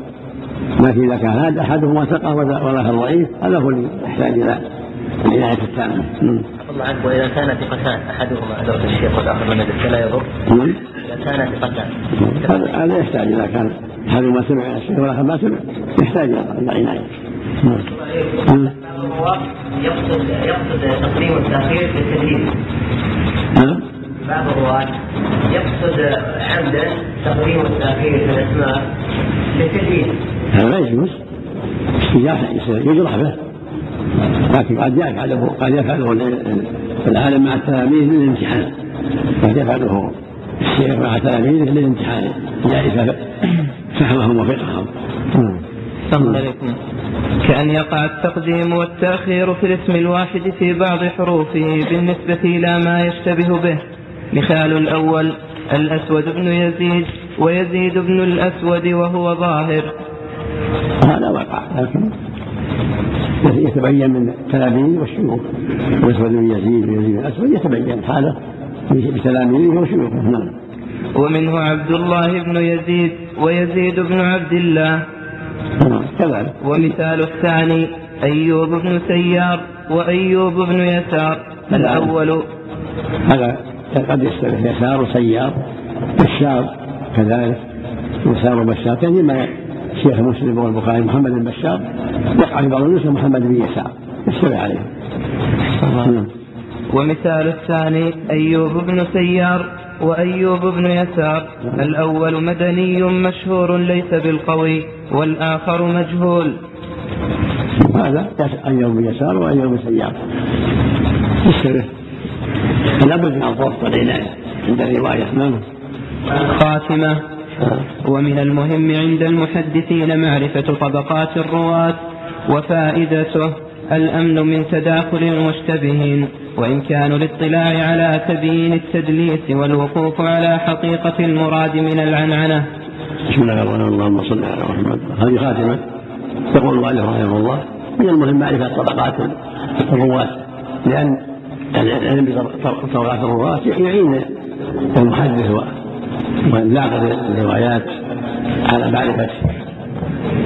لكن إذا كان هذا أحدهما ثقة والآخر ضعيف. هذا هو اللي يحتاج إلى العناية التامة. الله عنك وإذا كان ثقتان أحدهما أدرك الشيخ والآخر لم يدرك فلا يضر؟ إذا كان ثقتان. هذا يحتاج إذا كان أحدهما سمع الشيخ والآخر ما سمع يحتاج إلى العناية. يقصد يقصد تقديم التأخير بالتدليل. نعم. بعض الرواة يقصد عمدا تقديم التأخير في الأسماء للتدليل هذا لا يجوز يجرح به لكن قد يفعله قد يفعله العالم مع التلاميذ للامتحان. قد يفعله الشيخ مع تلاميذه للامتحان. ليعرف فهمهم وفقههم عليكم. كأن يقع التقديم والتأخير في الاسم الواحد في بعض حروفه بالنسبة إلى ما يشتبه به. مثال الأول الأسود بن يزيد ويزيد بن الأسود وهو ظاهر. هذا وقع لكن يتبين من تلاميذه والشيوخ. الأسود بن يزيد ويزيد بن الأسود يتبين حالة بتلاميذه وشيوخه نعم. ومنه عبد الله بن يزيد ويزيد بن عبد الله. نعم كذلك. ومثال الثاني أيوب بن سيار وأيوب بن يسار. الأول. هذا قد يشتبه يسار وسيار بشار كذلك. يسار وبشار كان ما شيخ مسلم والبخاري محمد بن بشار يقع في بعض النسخ محمد بن يسار. يشتبه عليه نعم. ومثال الثاني أيوب بن سيار وأيوب بن يسار. الأول مدني مشهور ليس بالقوي والآخر مجهول. هذا أيوب بن يسار وأيوب بن سيار. يشتبه فلا بد من الضبط والعناية عند الرواية نعم. خاتمة. ومن المهم عند المحدثين معرفة طبقات الرواة وفائدته الأمن من تداخل المشتبهين وإمكان الاطلاع على تبيين التدليس والوقوف على حقيقة المراد من العنعنة. بسم الله الرحمن الرحيم. اللهم صل على محمد. هذه خاتمة يقول المؤلف رحمه الله. من المهم معرفة طبقات الرواة لأن العلم بطبقات الرواة يعين المحدث والناقد الروايات على معرفة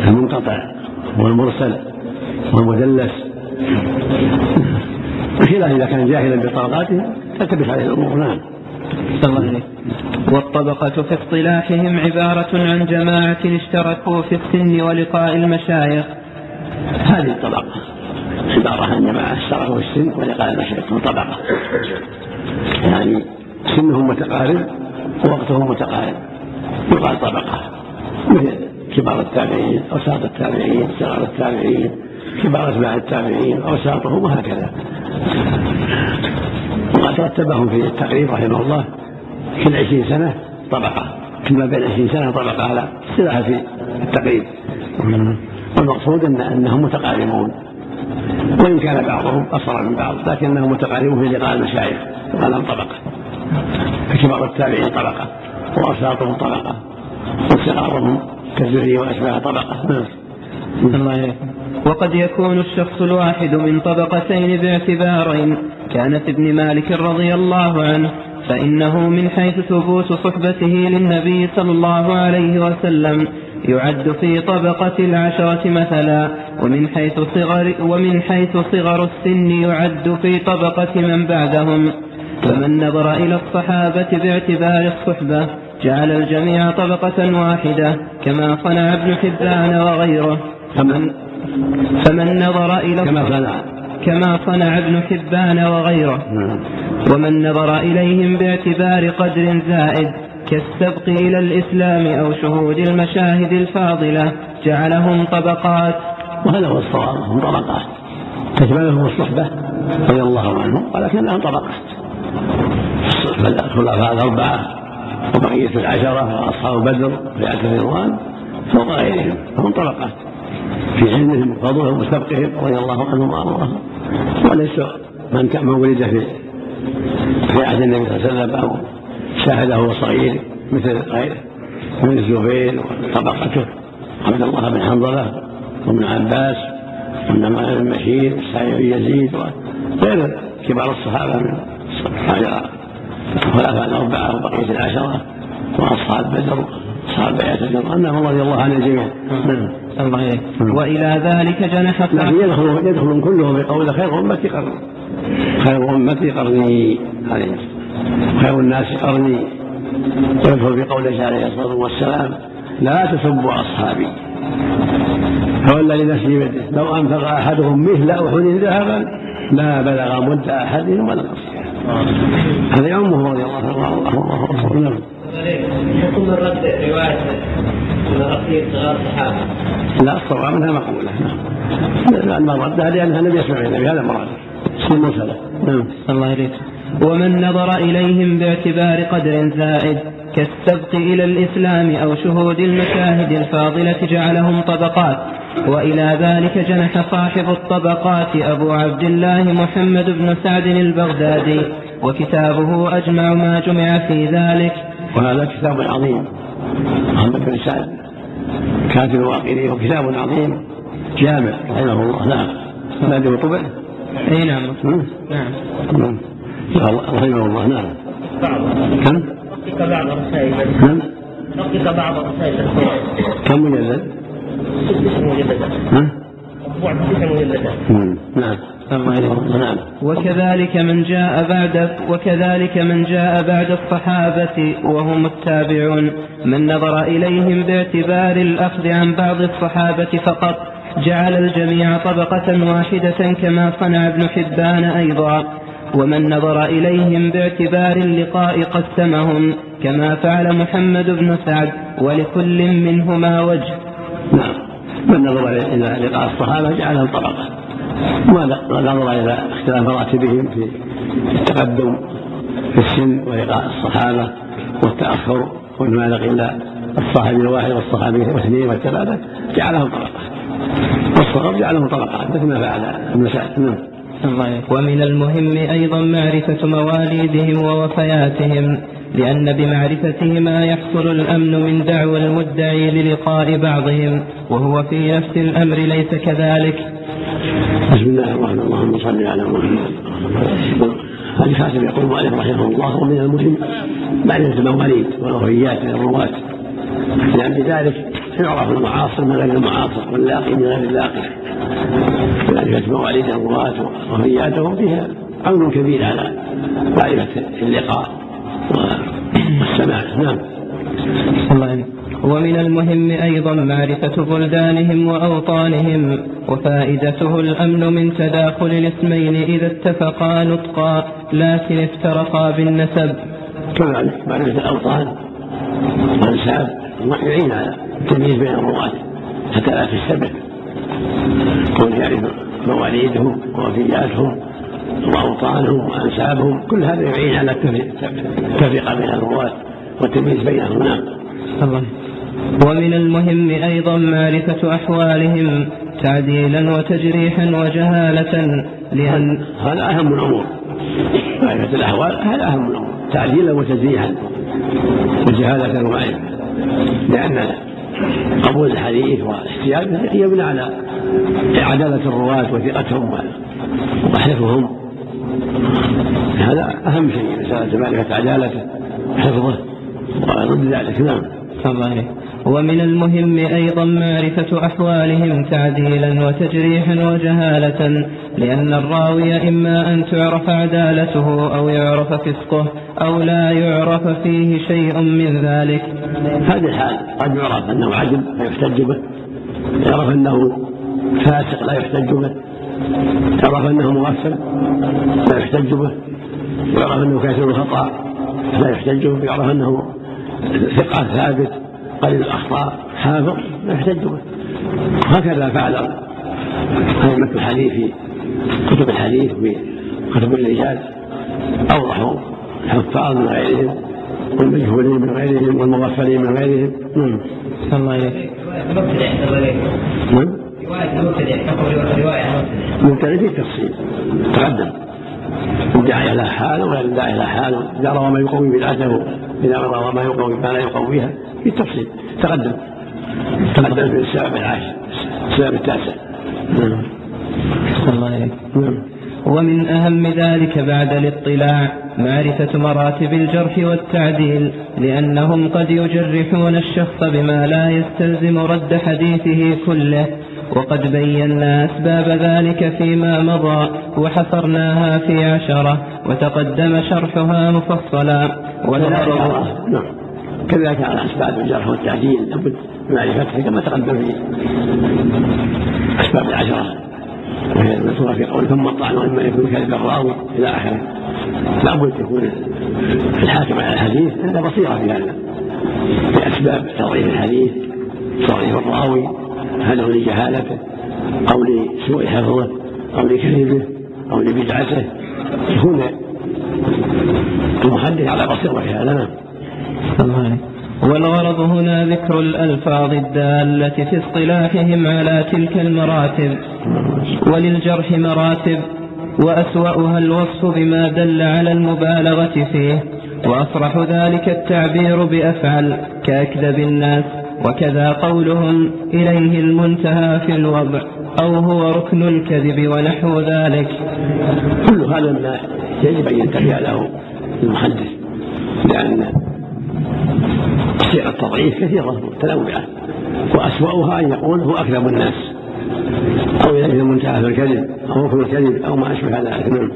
المنقطع والمرسل والمدلس. بخلاف إذا كان جاهلا بطبقاته تلتبس عليه الأمور. نعم. والطبقة في اصطلاحهم عبارة عن جماعة اشتركوا في السن ولقاء المشايخ. هذه الطبقة عبارة عن جماعة اشتركوا في السن ولقاء المشايخ. طبقة. يعني سنهم متقارب. ووقتهم متقارب. يقال طبقة. مثل كبار التابعين أوساط التابعين صغار التابعين كبار أتباع التابعين أوساطهم وهكذا. وقد رتبهم في التقريب رحمه الله كل عشرين سنة طبقة. كل ما بين عشرين سنة طبقة على اصطلاح في التقريب. والمقصود أن أنهم متقاربون. وإن كان بعضهم أصغر من بعض لكنهم متقاربون في لقاء المشايخ. لهم طبقة. فكبار التابعين طبقة وأوساطهم طبقة وصغارهم كالزهري وأشباه طبقة. نعم. الله يعلم. وقد يكون الشخص الواحد من طبقتين باعتبارين كان في ابن مالك رضي الله عنه فإنه من حيث ثبوت صحبته للنبي صلى الله عليه وسلم يعد في طبقة العشرة مثلا ومن حيث صغر ومن حيث صغر السن يعد في طبقة من بعدهم. فمن نظر إلى الصحابة باعتبار الصحبة جعل الجميع طبقة واحدة كما صنع ابن حبان وغيره. فمن, فمن نظر إلى كما صنع. كما صنع ابن حبان وغيره. نعم. ومن نظر إليهم باعتبار قدر زائد كالسبق إلى الإسلام أو شهود المشاهد الفاضلة جعلهم طبقات. وهذا هو الصواب هم طبقات. تشملهم الصحبة رضي الله عنهم ولكنهم طبقات. الخلفاء الأربعة وبقية العشرة وأصحاب بدر بيعة الرضوان فوق غيرهم هم طبقات في علمهم وفضلهم وسبقهم رضي الله عنهم وأرضاهم. وليس من كان من ولد في في عهد النبي صلى الله عليه وسلم أو شاهده وهو صغير مثل غيره من الزبير وطبقته عبد الله بن حنظلة وابن عباس والنعمان بن بشير وسعيد بن يزيد وغير كبار الصحابة من الخلفاء الاربعه وبقيه العشرة وأصحاب بدر وأصحاب بيعة الرضوان أنهم رضي الله عن الجميع نعم. الله عليك وإلى ذلك جنح لكن يدخل يدخل كلهم بقول خير أمتي قرني. خير أمتي قرني. عليه خير الناس قرني. ويدخل بقوله عليه الصلاة والسلام لا تسبوا أصحابي. فوالذي نفسي بيده. لو أنفق أحدهم مثل أحد ذهبا ما بلغ مد أحدهم ولا نصيحه هذا يعمه رضي الله عنه الله ورسوله نعم. حكم الرد رواية من صغار الصحابة لا الصواب انها مقبولة. نعم. ما ردها لانها لم يسمع النبي هذا مراد تصير مرسله نعم. الله يريد ومن نظر إليهم باعتبار قدر زائد كالسبق إلى الإسلام أو شهود المشاهد الفاضلة جعلهم طبقات وإلى ذلك جنح صاحب الطبقات أبو عبد الله محمد بن سعد البغدادي وكتابه أجمع ما جمع في ذلك. وهذا كتاب عظيم محمد بن سعد كاتب الواقري وكتاب عظيم جامع رحمه الله. نعم. نادي طبع أي نعم. نعم. نعم. رحمه الله نعم. بعض كم؟ نقص بعض الرسائل نعم نقص بعض الرسائل كم مجلد؟ ست مجلدات. ها؟ مم. نعم. نعم. وكذلك من جاء بعد وكذلك من جاء بعد الصحابة وهم التابعون. من نظر إليهم باعتبار الأخذ عن بعض الصحابة فقط جعل الجميع طبقة واحدة كما صنع ابن حبان أيضا. ومن نظر إليهم باعتبار اللقاء قسمهم كما فعل محمد بن سعد ولكل منهما وجه. نعم. من نظر إلى لقاء الصحابة جعلهم طبقة. وما نظر إلى اختلاف مراتبهم في التقدم في السن ولقاء الصحابة والتأخر وما لقي إلا الصحابي الواحد والصحابي واثنين والثلاثة جعلهم طبقات والصغر جعلهم طبقات مثل ما فعل سعد. نعم. ومن المهم أيضا معرفة مواليدهم ووفياتهم لأن بمعرفتهما يحصل الأمن من دعوى المدعي للقاء بعضهم وهو في نفس الأمر ليس كذلك. بسم الله الرحمن الرحيم. اللهم صل على محمد. خاتم يقول المؤلف رحمه الله ومن المهم معرفة المواليد والوفيات للرواة لأن بذلك يعرف المعاصر من غير المعاصر واللاقي من غير اللاقي ولذلك مواليد الرواة ووفياتهم فيها عون كبير على معرفة اللقاء والسماع. نعم. الله ومن المهم أيضا معرفة بلدانهم وأوطانهم وفائدته الأمن من تداخل الاسمين إذا اتفقا نطقا لكن افترقا بالنسب. كذلك معرفة الأوطان والأنساب. يعين على التمييز بين الرواة حتى لا تشتبه كون يعرف مواليدهم ووفياتهم وأوطانهم وأنسابهم كل هذا يعين على التفرقة بين الرواة والتمييز بينهم. نعم. الله. ومن المهم أيضا معرفة أحوالهم تعديلا وتجريحا وجهالة لأن هذا أهم الأمور. معرفة الأحوال هذا أهم الأمور تعديلا وتجريحا وجهالة ومعرفة لأن قبول الحديث والاحتياج يبنى على عدالة الرواة وثقتهم وحفظهم. هذا أهم شيء مسألة معرفة عدالته وحفظه وضد ذلك. نعم. الله ومن المهم أيضا معرفة أحوالهم تعديلا وتجريحا وجهالة لأن الراوي إما أن تعرف عدالته أو يعرف فسقه أو لا يعرف فيه شيء من ذلك. هذه الحال. قد يعرف أنه عدل فيحتج به. يعرف أنه فاسق لا يحتج به. يعرف أنه مغفل لا يحتج به. يعرف أنه كثير الخطأ لا يحتج به. يعرف أنه ثقة ثابت قليل الأخطاء حافظ لا يحتج به هكذا فعل أئمة الحديث في كتب الحديث وفي كتب الرجال أوضحوا الحفاظ من غيرهم والمجهولين من غيرهم والمغفلين من غيرهم. نعم. الله إليك نعم. مبتدع في التفصيل تقدم. الداعي إلى حال وغير الداعي إلى حال إذا روى ما يقوي بدعته إذا روى ما يقوي ما لا يقويها في التفصيل تقدم. تقدم في السبب العاشر السبب التاسع. نعم. الله نعم. ومن أهم ذلك بعد الاطلاع معرفة مراتب الجرح والتعديل لأنهم قد يجرحون الشخص بما لا يستلزم رد حديثه كله. وقد بينا أسباب ذلك فيما مضى وحصرناها في عشرة وتقدم شرحها مفصلا. والغرض نعم. كذلك على أسباب الجرح والتعديل. لابد من معرفتها كما تقدم في أسباب العشرة. وهي المذكورة في قول ثم الطعن وإما يكون كذب الراوي إلى آخره. لابد يكون الحاكم على الحديث. عنده بصيرة في هذا. بأسباب تضعيف الحديث تضعيف الراوي هل هو لجهالته؟ أو لسوء حفظه؟ أو لكذبه؟ أو لبدعته؟ يكون المحدث على بصيرة في هذا نعم. الله. والغرض هنا ذكر الألفاظ الدالة في اصطلاحهم على تلك المراتب وللجرح مراتب وأسوأها الوصف بما دل على المبالغة فيه وأصرح ذلك التعبير بأفعل كأكذب الناس. وكذا قولهم إليه المنتهى في الوضع أو هو ركن الكذب ونحو ذلك. كل هذا ما يجب أن ينتبه له المحدث لأن صيغ التضعيف كثيرة متنوعة وأسوأها أن يقول هو أكذب الناس أو إليه المنتهى في الكذب أو ركن الكذب أو ما أشبه ذلك. نعم.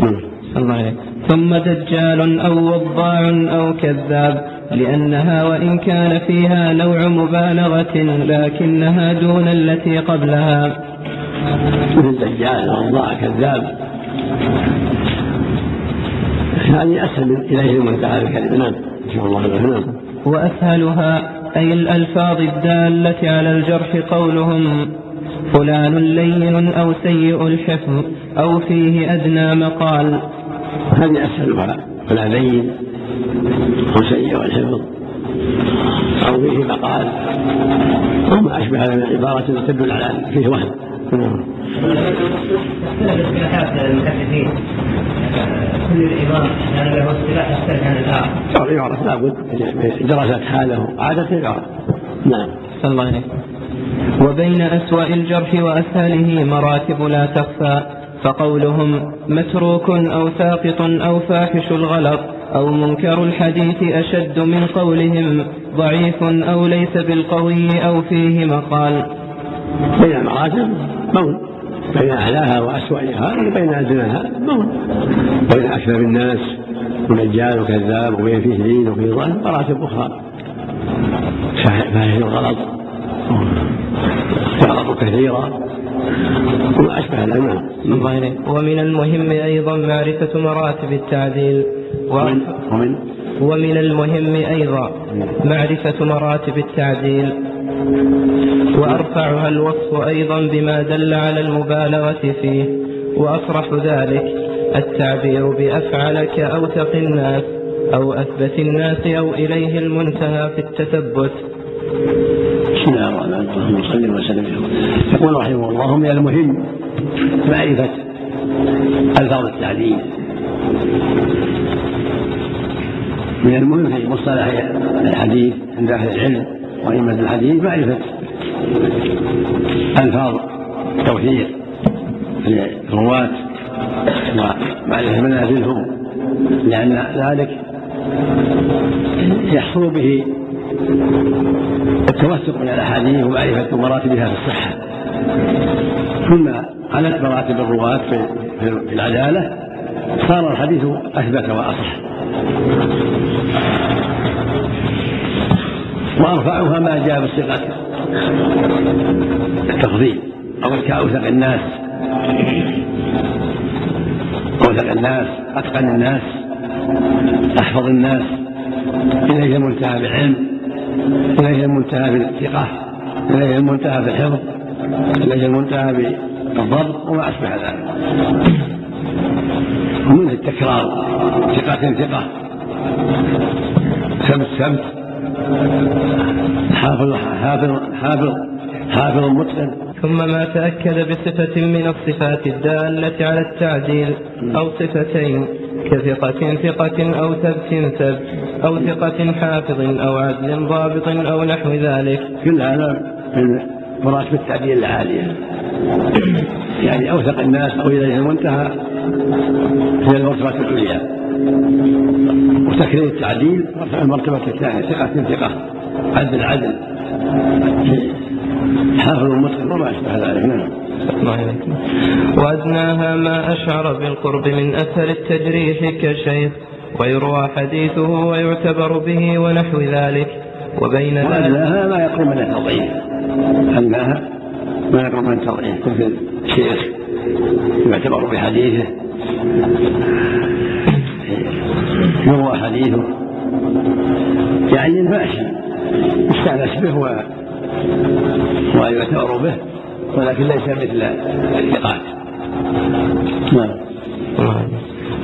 نعم. الله عليك ثم دجال أو وضاع أو كذاب لأنها وإن كان فيها نوع مبالغة لكنها دون التي قبلها. مثل دجال ووضاع كذاب. هذه أسهل من إليه المنتهى في الكذب نعم. إن شاء الله نعم. وأسهلها أي الألفاظ الدالة على الجرح قولهم فلان لين أو سيء الحفظ أو فيه أدنى مقال. هذه أسهلها فلا لين أو سيء الحفظ أو فيه مقال. أو ما أشبه من العبارة التي تدل على فيه وهم. كل له اصطلاح عن يعرف لابد دراسة حاله عادة يعرف. نعم. الله وبين أسوأ الجرح وأسهله مراتب لا تخفى. فقولهم متروك أو ساقط أو فاحش الغلط أو منكر الحديث أشد من قولهم ضعيف أو ليس بالقوي أو فيه مقال. بين المراتب مون. بين أعلاها وأسوأها. وبين أدناها مون. بين أكثر الناس ونجال وكذاب وبين فيه دين وفيه ظلم مراتب أخرى. فاهل الغلط. يغلط كثيرا وما أشبه الأمام ومن المهم أيضا معرفة مراتب التعديل. ومن ومن؟ ومن المهم أيضا معرفة مراتب التعديل. وأرفعها الوصف أيضا بما دل على المبالغة فيه. وأصرح ذلك التعبير بأفعل كأوثق الناس أو أثبت الناس أو إليه المنتهى في التثبت. بسم الله الرحمن الرحيم. صلى وسلم. يقول رحمه الله من المهم معرفة ألفاظ التعليل. من المهم في مصطلح الحديث عند أهل العلم وأئمة الحديث معرفة ألفاظ التوحيد للرواة ومعرفة منازلهم لأن ذلك يحصل به التوثق من الأحاديث ومعرفة مراتبها في الصحة. ثم علت مراتب الرواة في العدالة صار الحديث أثبت وأصح. وأرفعها ما جاء بالصيغة التفضيل أو كأوثق الناس. أوثق الناس أتقن الناس أحفظ الناس إليه المنتهى بالعلم إليه المنتهى بالثقة إليه المنتهى بالحفظ إليه المنتهى بالضبط وما أشبه ذلك. ومنه التكرار؟ ثقة ثقة. سبت سبت. حافظ حافظ حافظ حافظ متقن. ثم ما تأكد بصفة من الصفات الدالة على التعديل أو صفتين كثقة ثقة أو ثبت ثبت أو ثقة حافظ أو عدل ضابط أو نحو ذلك. كل هذا من مراتب التعديل العالية. يعني أوثق الناس أو إليه المنتهى هي المرتبة العليا وتكرير التعديل مرتبة المرتبة الثانية ثقة ثقة. عدل عدل. حافظ المتقن وما أشبه ذلك. نعم. وأدناها ما أشعر بالقرب من أثر التجريح كشيخ. ويروى حديثه ويعتبر به ونحو ذلك. وبين ذلك وأدناها ما يقرب من التضعيف. أدناها ما يقرب من التضعيف. مثل الشيخ يعتبر بحديثه. يروى حديثه. يعني الماشي يستأنس به ويعتبر به. ولكن ليس مثل الثقات. نعم.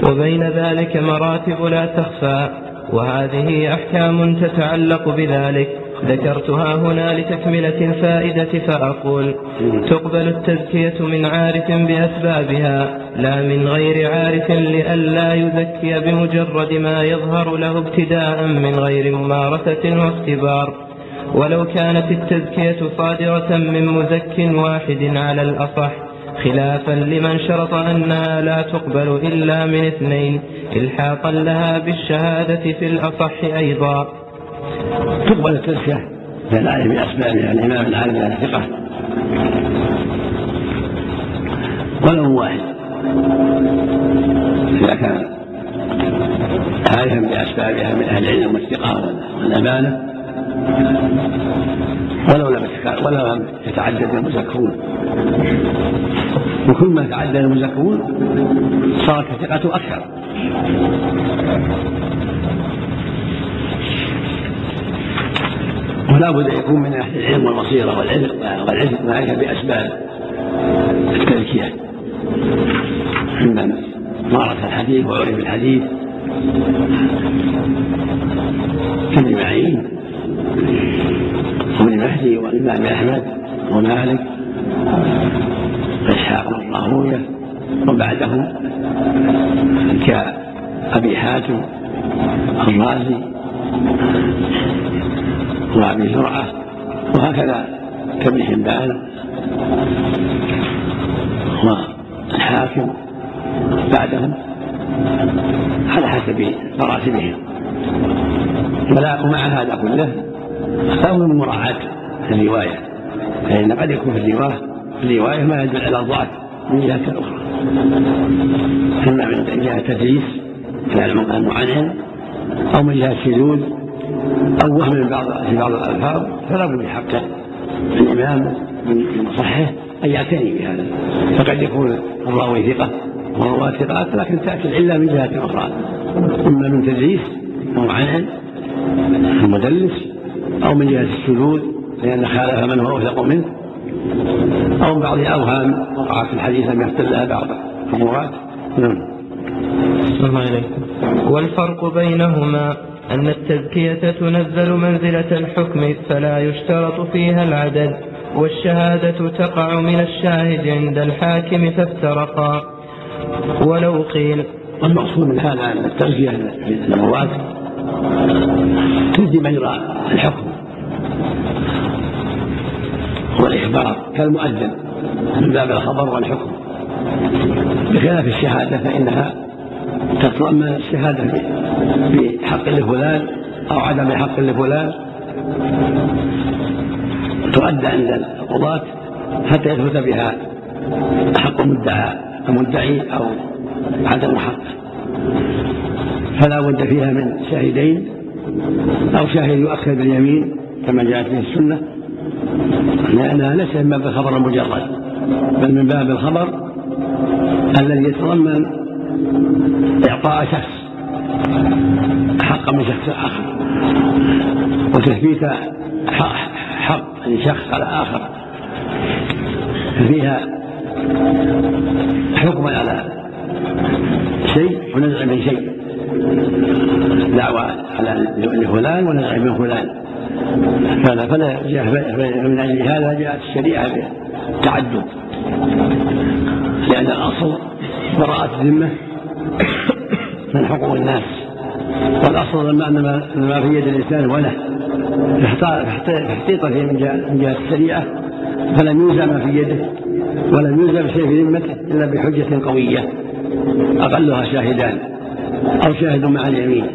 وبين ذلك مراتب لا تخفى وهذه أحكام تتعلق بذلك. ذكرتها هنا لتكملة الفائدة فأقول تقبل التزكية من عارف بأسبابها لا من غير عارف لئلا يزكي بمجرد ما يظهر له ابتداء من غير ممارسة واختبار. ولو كانت التزكية صادرة من مزك واحد على الأصح خلافا لمن شرط أنها لا تقبل إلا من اثنين إلحاقا لها بالشهادة في الأصح أيضا. تقبل التزكية العالم بأسبابها الإمام العالم على ثقة. ولو واحد. إذا كان عارفا بأسبابها من أهل العلم والثقة والأمانة ولو لم ولو لم يتعدد المزكون وكل ما تعدد المزكون صارت الثقة أكثر. ولا بد أن يكون من أهل العلم والبصيرة والعلم والعلم معرفه بأسباب التزكيه ممن مارس الحديث وعرف الحديث. كابن معين. وابن مهدي والامام أحمد ومالك. واسحاق بن راهويه وبعدهم كابي حاتم الرازي وأبي زرعة وهكذا كابن حبان والحاكم بعدهم على حسب مراتبهم. ولا ومع هذا كله من مراعاة الرواية فإن قد يكون في الرواية الرواية ما يدل على الضعف من جهة أخرى. إما من جهة تدريس كان المعنعن أو من جهة شذوذ أو وهم من بعض في بعض الألفاظ فلا بد حق الإمام من صحه أن يعتني بهذا. فقد يكون الراوي ثقة والرواة ثقات لكن تأتي العلة من جهة أخرى. إما من تدريس عنعن المدلس أو من جهة الشذوذ لأن خالف من هو أوثق منه. أو بعض الأوهام وقعت في الحديث لم يختل لها بعض الرواة نعم. الله والفرق بينهما أن التزكية تنزل منزلة الحكم فلا يشترط فيها العدد والشهادة تقع من الشاهد عند الحاكم فافترقا. ولو قيل والمقصود من هذا أن التزكية للرواة تجدي مجرى الحكم. والإخبار كالمؤذن من باب الخبر والحكم. بخلاف الشهادة فإنها تتضمن الشهادة بحق لفلان أو عدم حق لفلان. تؤدى عند القضاة حتى يثبت بها حق مدعى المدعي أو عدم حق. فلا بد فيها من شاهدين أو شاهد يؤخر باليمين كما جاءت به السنة لأنها ليست من باب الخبر المجرد بل من باب الخبر الذي يتضمن إعطاء شخص حقا من شخص آخر وتثبيت حق لشخص على آخر. فيها حكم على شيء ونزع من شيء دعوة على لفلان ونزع من فلان. فلا فلا جاء من أجل هذا جاءت الشريعة بالتعدد لأن الأصل براءة الذمة من حقوق الناس. والأصل لما أن ما في يد الإنسان وله. فاحتيط فيه من جهة الشريعة. فلم يوزع ما في يده ولم يوزع بشيء في ذمته إلا بحجة قوية أقلها شاهدان أو شاهد مع اليمين.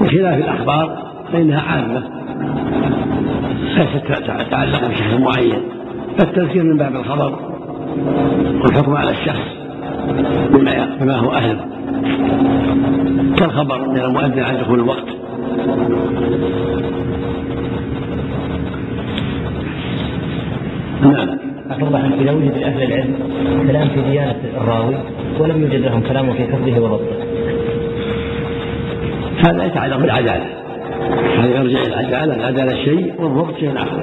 بخلاف الأخبار فإنها عامة. ليست تتعلق بشخص معين. فالتذكير من باب الخبر والحكم على الشخص بما بما هو أهله. كالخبر من المؤذن عن دخول الوقت. نعم. الله عنك إذا وجد لأهل العلم كلام في ديانة الراوي ولم يوجد لهم كلام في حفظه وضبطه هذا يتعلق بالعدالة. إلى العدالة العدالة شيء والضبط شيء آخر.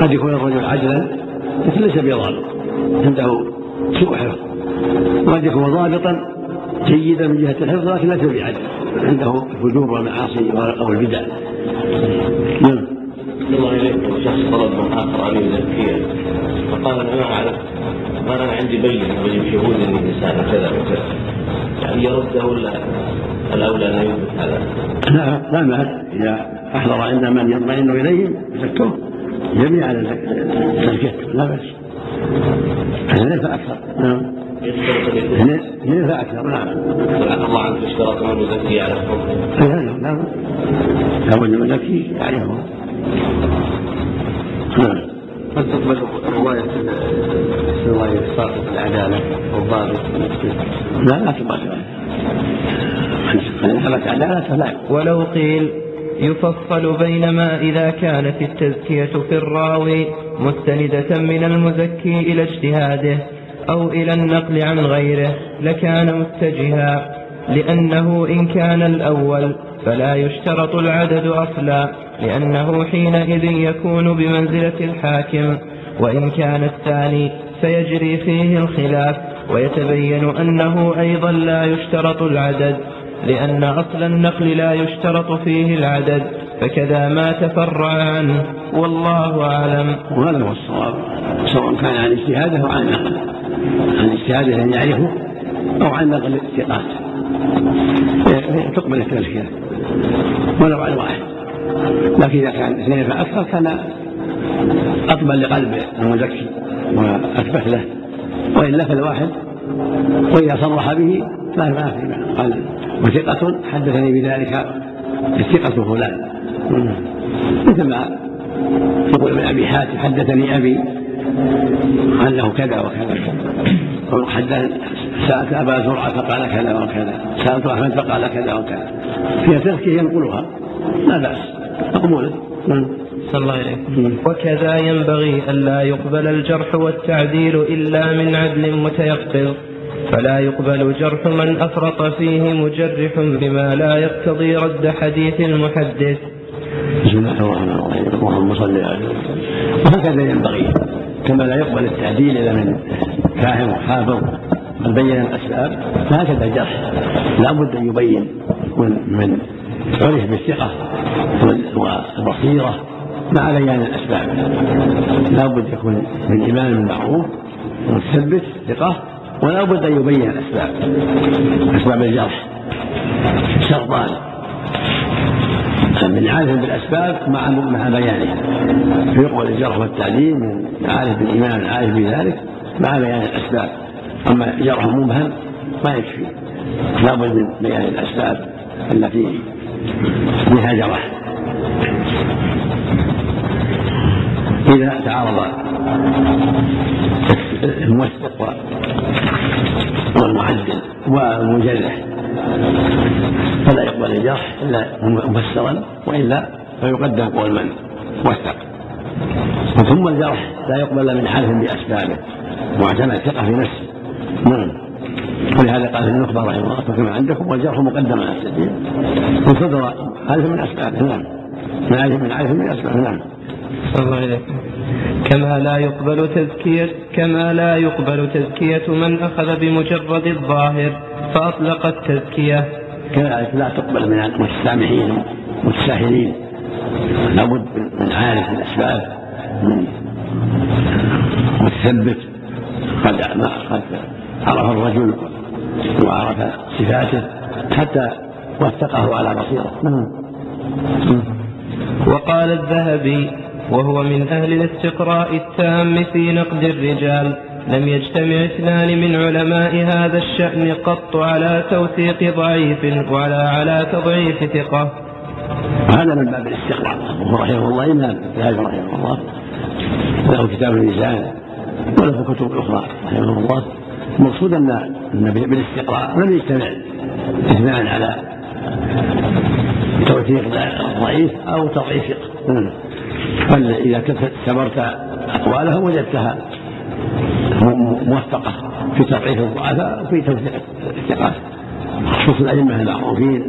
قد يكون الرجل عدلا لكن ليس بضابط عنده سوء حفظ. وقد يكون ضابطا جيدا من جهة الحفظ لكن ليس بعدل عنده الفجور والمعاصي أو البدع نعم. الله إليكم شخص طلب من آخر عليه الزكية فقال أنا ما أعرف قال أنا عندي بينة وجب شهود أني إنسان كذا وكذا. يعني يرده ولا؟ الأولى أن يثبت هذا؟ لا لا مال إذا أحضر عند من يطمئن إليهم زكوه جميعا زكيته لا بأس. اثنين فأكثر نعم. اثنين فأكثر نعم. الله عنك اشترط من يزكي على الحكم لا لا لا. لابد من يزكي يعرفه نعم. هل تقبل رواية رواية ساقط العدالة والضابط؟ لا لا تقبل. ولو قيل يفصل بين ما إذا كانت التزكية في الراوي مستندة من المزكي إلى اجتهاده أو إلى النقل عن غيره لكان متجها لأنه إن كان الأول فلا يشترط العدد أصلا لأنه حينئذ يكون بمنزلة الحاكم وإن كان الثاني فيجري فيه الخلاف ويتبين أنه أيضا لا يشترط العدد. لأن أصل النقل لا يشترط فيه العدد فكذا ما تفرع عنه والله أعلم. وهذا هو الصواب سواء كان عن اجتهاده أو عن نقل عن اجتهاده أن يعرفه أو عن نقل الثقات. تقبل التزكية ولو على واحد. لكن إذا كان اثنين فأكثر كان أقبل لقلب المزكي وأثبت له. وإلا فالواحد وإذا صرح به لا ما في قال وثقة حدثني بذلك الثقة فلان. مثل ما يقول ابن أبي حاتم حدثني أبي أنه كذا وكذا. حدث سألت أبا زرعة فقال كذا وكذا. سألت أحمد فقال كذا وكذا. فيها تذكية ينقلها لا بأس. مقبولة صلى الله عليه وكذا ينبغي ألا يقبل الجرح والتعديل إلا من عدل متيقظ. فلا يقبل جرح من أفرط فيه مجرح بما لا يقتضي رد حديث المحدث. بسم الله الرحمن الرحيم. اللهم صل على وهكذا ينبغي كما لا يقبل التعديل إلا من كاهن وحافظ بل بين الأسباب فهكذا الجرح لا بد أن يبين من من عرف بالثقة والبصيرة. مع بيان الأسباب. لا بد يكون من امام معروف ومثبت ثقة ولا بد أن يبين الأسباب. أسباب الجرح شرطان من عارف بالأسباب مع مع بيانها فيقبل الجرح والتعديل من عارف بالإيمان عارف بذلك مع بيان الأسباب. أما جرح مبهم ما يكفي. لابد من بيان الأسباب التي بها جرح. إذا تعارض الموثق والمعدل والمجرح فلا يقبل الجرح إلا مفسرا وإلا فيقدم قول من؟ وثق ثم الجرح لا يقبل من حلف بأسبابه. معتمد ثقة في نفسه. نعم. ولهذا قال ابن النخبه رحمه الله فكما عندكم والجرح مقدم على السبيل. وصدر حلف من اسبابه نعم. من عارف من عارف من اسبابه نعم. الله عليه كما لا يقبل تزكية كما لا يقبل تزكية من أخذ بمجرد الظاهر فأطلق التزكية كذلك لا تقبل من المتسامحين المتساهلين. لابد من عارف الاسباب من متثبت. قد قد عرف الرجل وعرف صفاته حتى وثقه على بصيرة. وقال الذهبي وهو من أهل الاستقراء التام في نقد الرجال. لم يجتمع اثنان من علماء هذا الشأن قط على توثيق ضعيف ولا على تضعيف ثقة. هذا من باب الاستقراء. رحمه الله إمام الذهبي رحمه الله. له كتاب الميزان وله كتب أخرى رحمه الله. المقصود أن بالاستقراء. لم يجتمع اثنان على توثيق ضعيف أو تضعيف ثقة بل إذا تبرت أقوالهم وجدتها موفقة في تضعيف الضعفاء وفي توثيق الثقات خصوص الأئمة المعروفين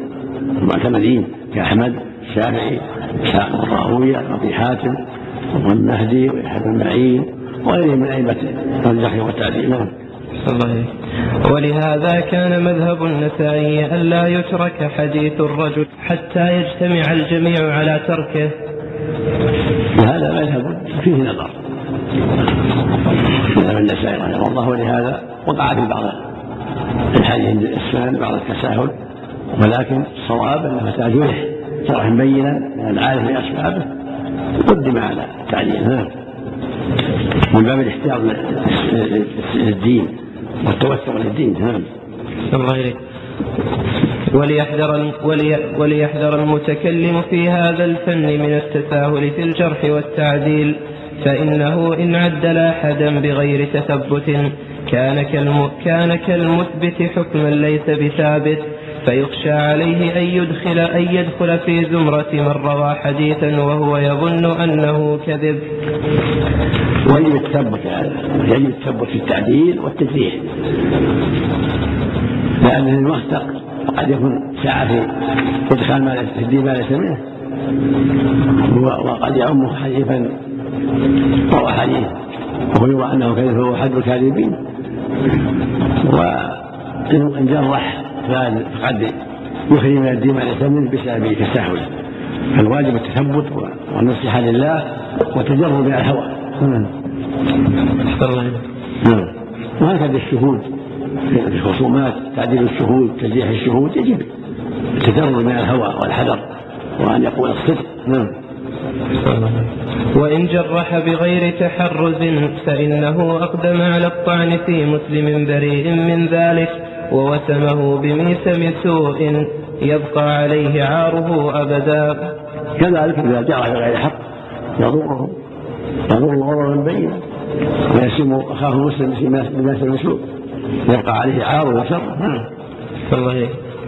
المعتمدين كأحمد الشافعي إسحاق بن راهوية وأبي حاتم والمهدي ويحيى بن معين وغيرهم من أئمة الجرح والتعديل نعم الله ولهذا كان مذهب النسائي ألا يترك حديث الرجل حتى يجتمع الجميع على تركه. وهذا مذهب فيه نظر. مذهب النسائي رحمه الله ولهذا وقع في بعض الحديث الإسلام بعض التساهل ولكن الصواب انه متى جرح جرحا بينا من العارف باسبابه قدم على التعليل نعم. من باب الاحتياط للدين والتوسع للدين نعم الله إليك وليحذر ولي وليحذر المتكلم في هذا الفن من التساهل في الجرح والتعديل فإنه إن عدل أحدا بغير تثبت كان كالم كان كالمثبت حكما ليس بثابت فيخشى عليه أن يدخل أن يدخل في زمرة من روى حديثا وهو يظن أنه كذب. ويجب التثبت يجب التثبت في التعديل والتجريح. لأن الموثق قد يكون سعى في إدخال ما في الدين ما ليس منه وقد يعمه حديثا روى حديث ويرى أنه كذب فهو حد الكاذبين. وإن جرح فقد يخرج من الدين ما ليس منه بسبب تساهله فالواجب التثبت والنصيحة لله والتجرد من الهوى نعم. وهكذا الشهود. في الخصومات تعديل الشهود تجريح الشهود يجب التجرد من الهوى والحذر وأن يقول الصدق. نعم. وإن جرح بغير تحرز فإنه أقدم على الطعن في مسلم بريء من ذلك ووسمه بميسم سوء يبقى عليه عاره أبدا. كذلك إذا جرى بغير حق يضره. يضر ضررا بينا ويسم أخاه مسلم بناس المسلوب. يبقى عليه عار وشر. نعم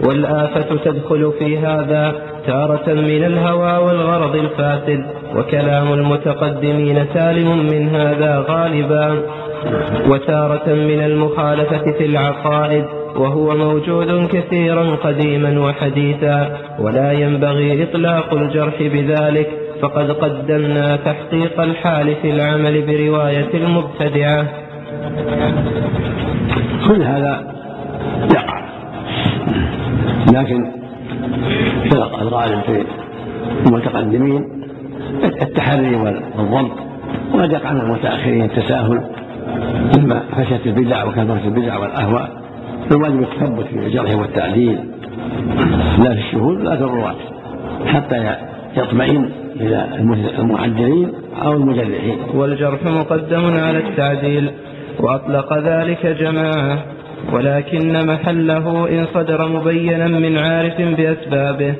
والآفة تدخل في هذا تارة من الهوى والغرض الفاسد وكلام المتقدمين سالم من هذا غالبا. وتارة من المخالفة في العقائد وهو موجود كثيرا قديما وحديثا ولا ينبغي إطلاق الجرح بذلك. فقد قدمنا تحقيق الحال في العمل برواية المبتدعة. كل هذا يقع. لكن فرق الغالب في المتقدمين التحري والضبط وقد يقع من المتأخرين التساهل مما فشت البدع وكثرت البدع والأهواء. فالواجب التثبت في الجرح والتعديل. لا في الشهود ولا في الرواة. حتى يطمئن إلى المعدلين أو المجرحين والجرح مقدم على التعديل وأطلق ذلك جماعة ولكن محله إن صدر مبينا من عارف بأسبابه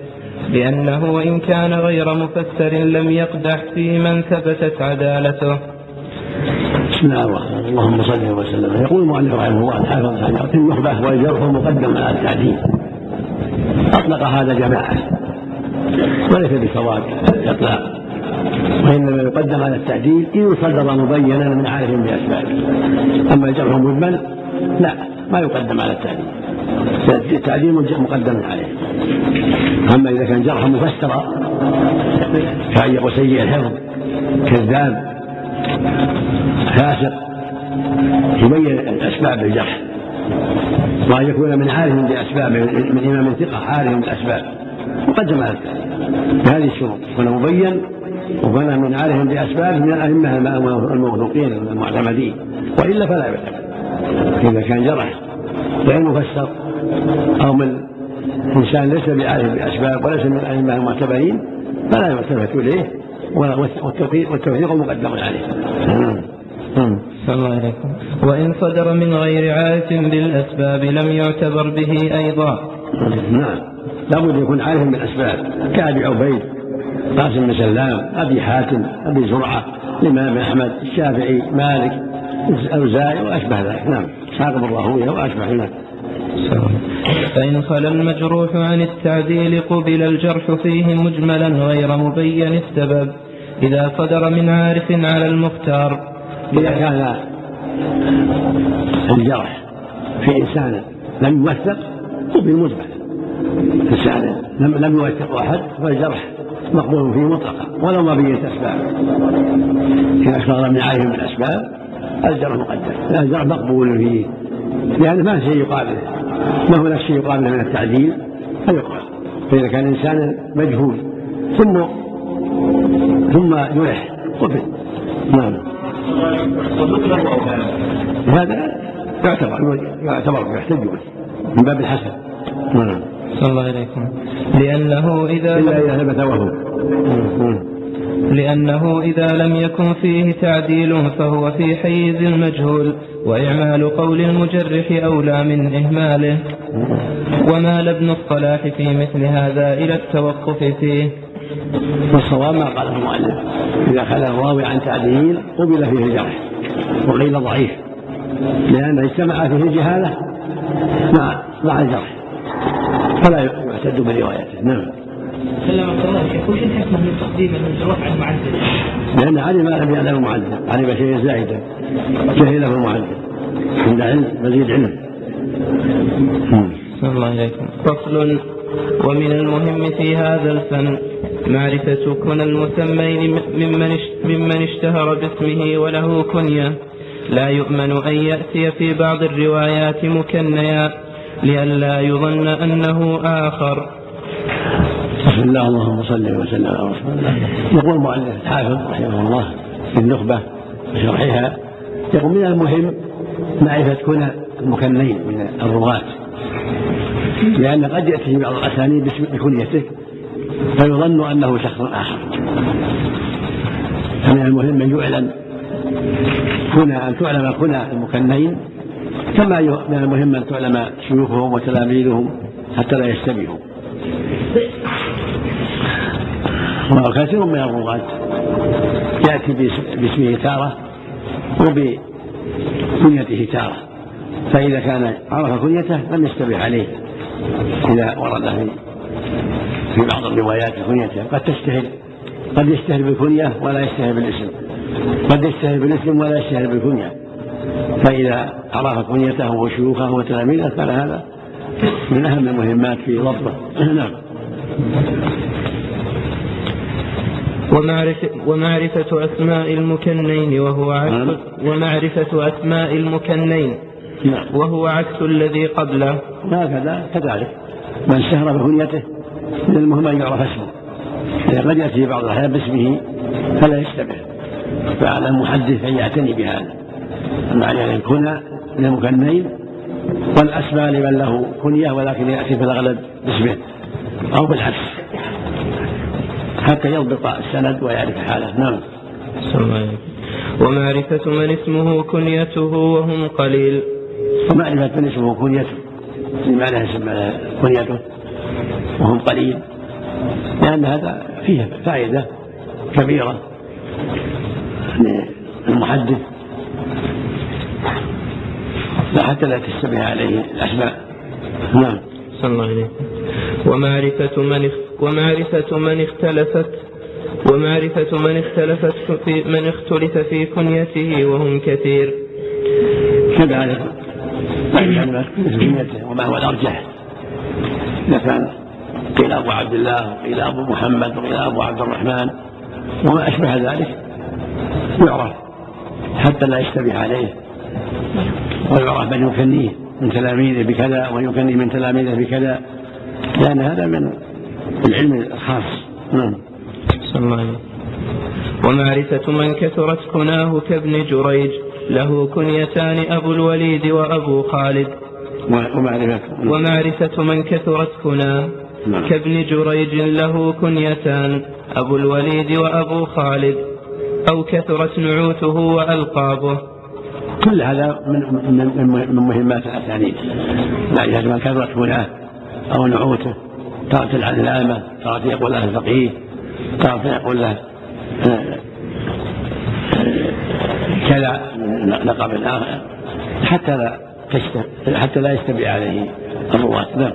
لأنه إن كان غير مفسر لم يقدح في من ثبتت عدالته. بسم الله الرحمن الرحيم. اللهم صل وسلم. يقول المؤلف رحمه الله الحافظ في النخبة والجرح مقدم على التعديل. أطلق هذا جماعة. وليس بسواد الإطلاق وإنما يقدم على التعديل إن صدر مبينا من عارف بأسبابه أما الجرح مجمل لا ما يقدم على التعديل. التعديل مقدم عليه. أما إذا كان جرحا مفسرا يقول سيء الحفظ كذاب فاسق يبين الأسباب الجرح وأن يكون من عارف بأسباب من إمام ثقة عارف بالأسباب على التعديل بهذه الشروط. يكون مبين وكان من عارف بأسباب من الأئمة الموثوقين المعتمدين. وإلا فلا يعتمد إذا كان جرح غير مفسر أو من إنسان ليس بعارف بأسباب وليس من الأئمة المعتبرين فلا يلتفت إليه. والتوفيق مقدم عليه. الله عليكم. وإن صدر من غير عارف بالأسباب لم يعتبر به أيضا. نعم. لابد يكون عارف بالأسباب كأبي عبيد قاسم بن سلام أبي حاتم أبي زرعة الإمام أحمد الشافعي مالك الأوزاعي وأشبه ذلك. نعم. إسحاق بن راهويه وأشبه نعم فإن خلا المجروح عن التعديل قبل الجرح فيه مجملا غير مبين السبب إذا صدر من عارف على المختار. إذا كان الجرح في إنسان لم يوثق قبل مجمل إنسان لم لم يوثق أحد فالجرح مقبول فيه مطلقا ولو ما بينت أسباب. إذا صار من عارف بالأسباب الجرح مقدم. الجرح مقبول فيه لأن ما شيء يقابله. ما هناك شيء يقابله من التعديل فيقبل فإذا كان إنسانا مجهول ثم ثم يلح قبل. نعم. هذا يعتبر يعتبر يحتج به من باب الحسن نعم. صلى الله عليكم لأنه إذا إلا إذا ثبت وهو. لأنه إذا لم يكن فيه تعديل فهو في حيز المجهول وإعمال قول المجرح أولى من إهماله. ومال ابن الصلاح في مثل هذا إلى التوقف فيه. والصواب ما قاله المؤلف. إذا خلا الراوي عن تعديل قبل فيه الجرح وقيل ضعيف. لأن اجتمع فيه الجهالة مع مع الجرح. فلا يعتد بروايته. نعم. سلمك الله شيخ وش الحكمة من تقديم عن المعدل؟ لأن علم لم يعلم المعدل علم شيئا زائدا جهله المعدل عند علم مزيد علم. الله عليكم. فصل ومن المهم في هذا الفن معرفة كن المسمين ممن ممن اشتهر باسمه وله كنية. لا يؤمن أن يأتي في بعض الروايات مكنيا. لئلا يظن أنه آخر. بسم الله اللهم صل وسلم على رسول الله. يقول المؤلف الحافظ رحمه الله في النخبة وشرحها يقول من المهم معرفة كنى المكنين من الرواة لأن قد يأتي بعض الأسانيد بكنيته فيظن أنه شخص آخر. فمن المهم أن يعلم كنا أن تعلم كنا المكنين كما من المهم أن تعلم شيوخهم وتلاميذهم حتى لا يشتبهوا وكثير من الرواة يأتي باسمه تارة وبكنيته تارة فإذا كان عرف كنيته لم يشتبه عليه. إذا ورد في في بعض الروايات كنيته قد تشتهر قد يشتهر بالكنية ولا يشتهر بالاسم. قد يشتهر بالاسم ولا يشتهر بالكنية. فإذا عرف كنيته وشيوخه وتلاميذه كان هذا من أهم المهمات في ضبطه نعم. ومعرفة, ومعرفة أسماء المكنين وهو عكس نعم. ومعرفة أسماء المكنين نعم. وهو عكس الذي قبله. وهكذا كذلك. من سهر بكنيته من المهم أن يعرف اسمه. قد يأتي بعض الأحيان باسمه فلا يشتبه فعلى المحدث أن يعتني بهذا. معنى أن يكون من المكنين والأسماء لمن له كنية ولكن يأتي في الأغلب باسمه أو بالعكس حتى يضبط السند ويعرف حاله. نعم. ومعرفة من اسمه كنيته وهم قليل. ومعرفة من اسمه كنيته. لمعنى اسم كنيته وهم قليل. لأن هذا فيه فائدة كبيرة. للمحدث لا حتى لا تشتبه عليه الأسماء. نعم. صلى الله عليه ومعرفة من ومعرفة من اختلفت ومعرفة من اختلفت في من اختلف في كنيته وهم كثير. كذلك كنيته وما هو الأرجح. إذا كان قيل أبو عبد الله وقيل أبو محمد وقيل أبو عبد الرحمن. وما أشبه ذلك؟ يعرف. حتى لا يشتبه عليه. ويعرف من يكنيه من تلاميذه بكذا ويكني من تلاميذه بكذا لأن هذا من العلم الخاص. نعم. الله ومعرفة من كثرت كناه كابن جريج له كنيتان أبو الوليد وأبو خالد. ومعرفة ومعرفة من كثرت كناه نعم. كابن جريج له كنيتان أبو الوليد وأبو خالد. أو كثرت نعوته وألقابه. كل هذا من من من مهمات الأسانيد. يعني ما كثرت كناه أو نعوته تارة العلامة تارة يقول له الفقيه تارة يقول له آه، كذا لقب آخر حتى لا حتى لا يستبع عليه الرواة نعم.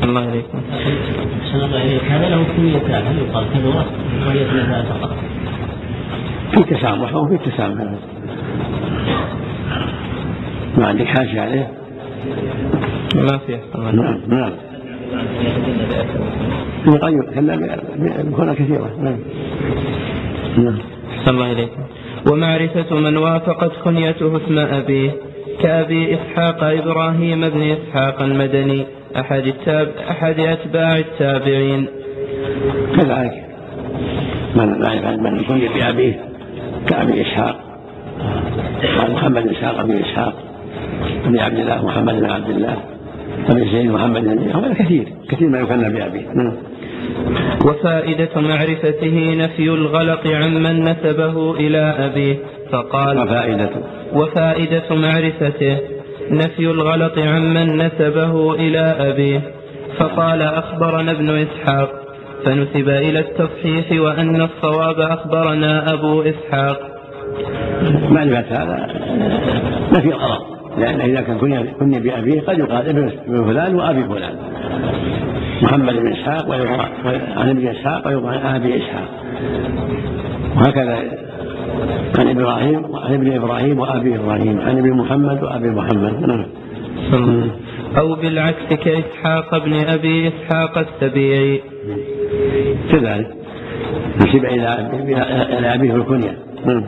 صلى الله عليكم. صلى الله عليك هذا له كنيتان هل يقال وليس فقط؟ في تسامح وفي تسامح. ما عندك حاجة عليه ما في نعم نعم يغير كلا بكون كثيرة نعم نعم صلى الله عليكم ومعرفة من وافقت كنيته اسم أبيه كأبي إسحاق إبراهيم بن إسحاق المدني أحد, التاب أحد أتباع التابعين كذلك من من كني بأبيه كأبي إسحاق محمد إسحاق بن إسحاق بن عبد الله محمد بن عبد الله بن زيد محمد بن هذا كثير كثير ما يكنى بأبيه نعم. وفائدة معرفته نفي الغلط عمن نسبه إلى أبيه فقال وفائدة وفائدة معرفته نفي الغلط عمن نسبه إلى أبيه فقال أخبرنا ابن إسحاق فنسب إلى التصحيح وأن الصواب أخبرنا أبو إسحاق. معرفة هذا؟ نفي الغلط لأن إذا كان كني بأبيه قد يقال ابن فلان وأبي فلان. محمد بن إسحاق عن ابن إسحاق ويقال عن أبي إسحاق. وهكذا عن إبراهيم وعن ابن إبراهيم وأبي إبراهيم. عن ابن محمد وأبي محمد. نعم. أو بالعكس كإسحاق بن أبي إسحاق السبيعي. كذلك. نسب إلى أبيه الكنية. نعم.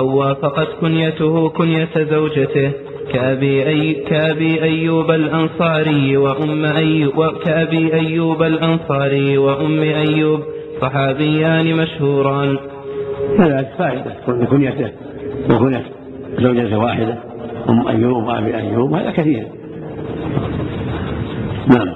أو وافقت كنيته كنية زوجته. كأبي, أي كأبي أيوب الأنصاري وأم أيوب كأبي أيوب الأنصاري وأم أيوب صحابيان مشهوران. هذا فائدة. كنيته وكنية زوجة واحدة. أم أيوب وأبي أيوب هذا كثير. نعم.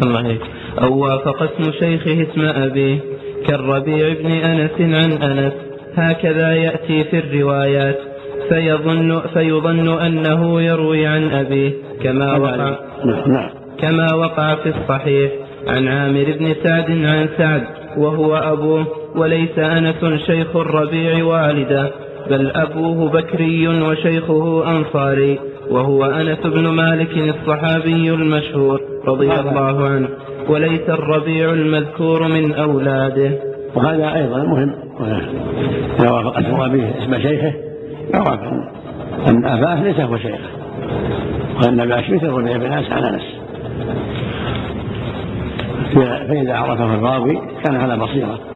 صلى الله. عليه أو وافق اسم شيخه اسم أبيه كالربيع بن أنس عن أنس. هكذا يأتي في الروايات. فيظن, فيظن أنه يروي عن أبيه كما وقع نعم. كما وقع في الصحيح. عن عامر بن سعد عن سعد وهو أبوه وليس أنس شيخ الربيع والدا بل أبوه بكري وشيخه أنصاري وهو أنس بن مالك الصحابي المشهور رضي الله عنه وليس الربيع المذكور من أولاده. وهذا أيضا مهم. إذا وافقت أبيه اسم شيخه. يعرف أن أباه ليس هو شيخه وأن أبا شمس الربيع بن أنس عن أنس فإذا عرفه الراوي كان على بصيرة.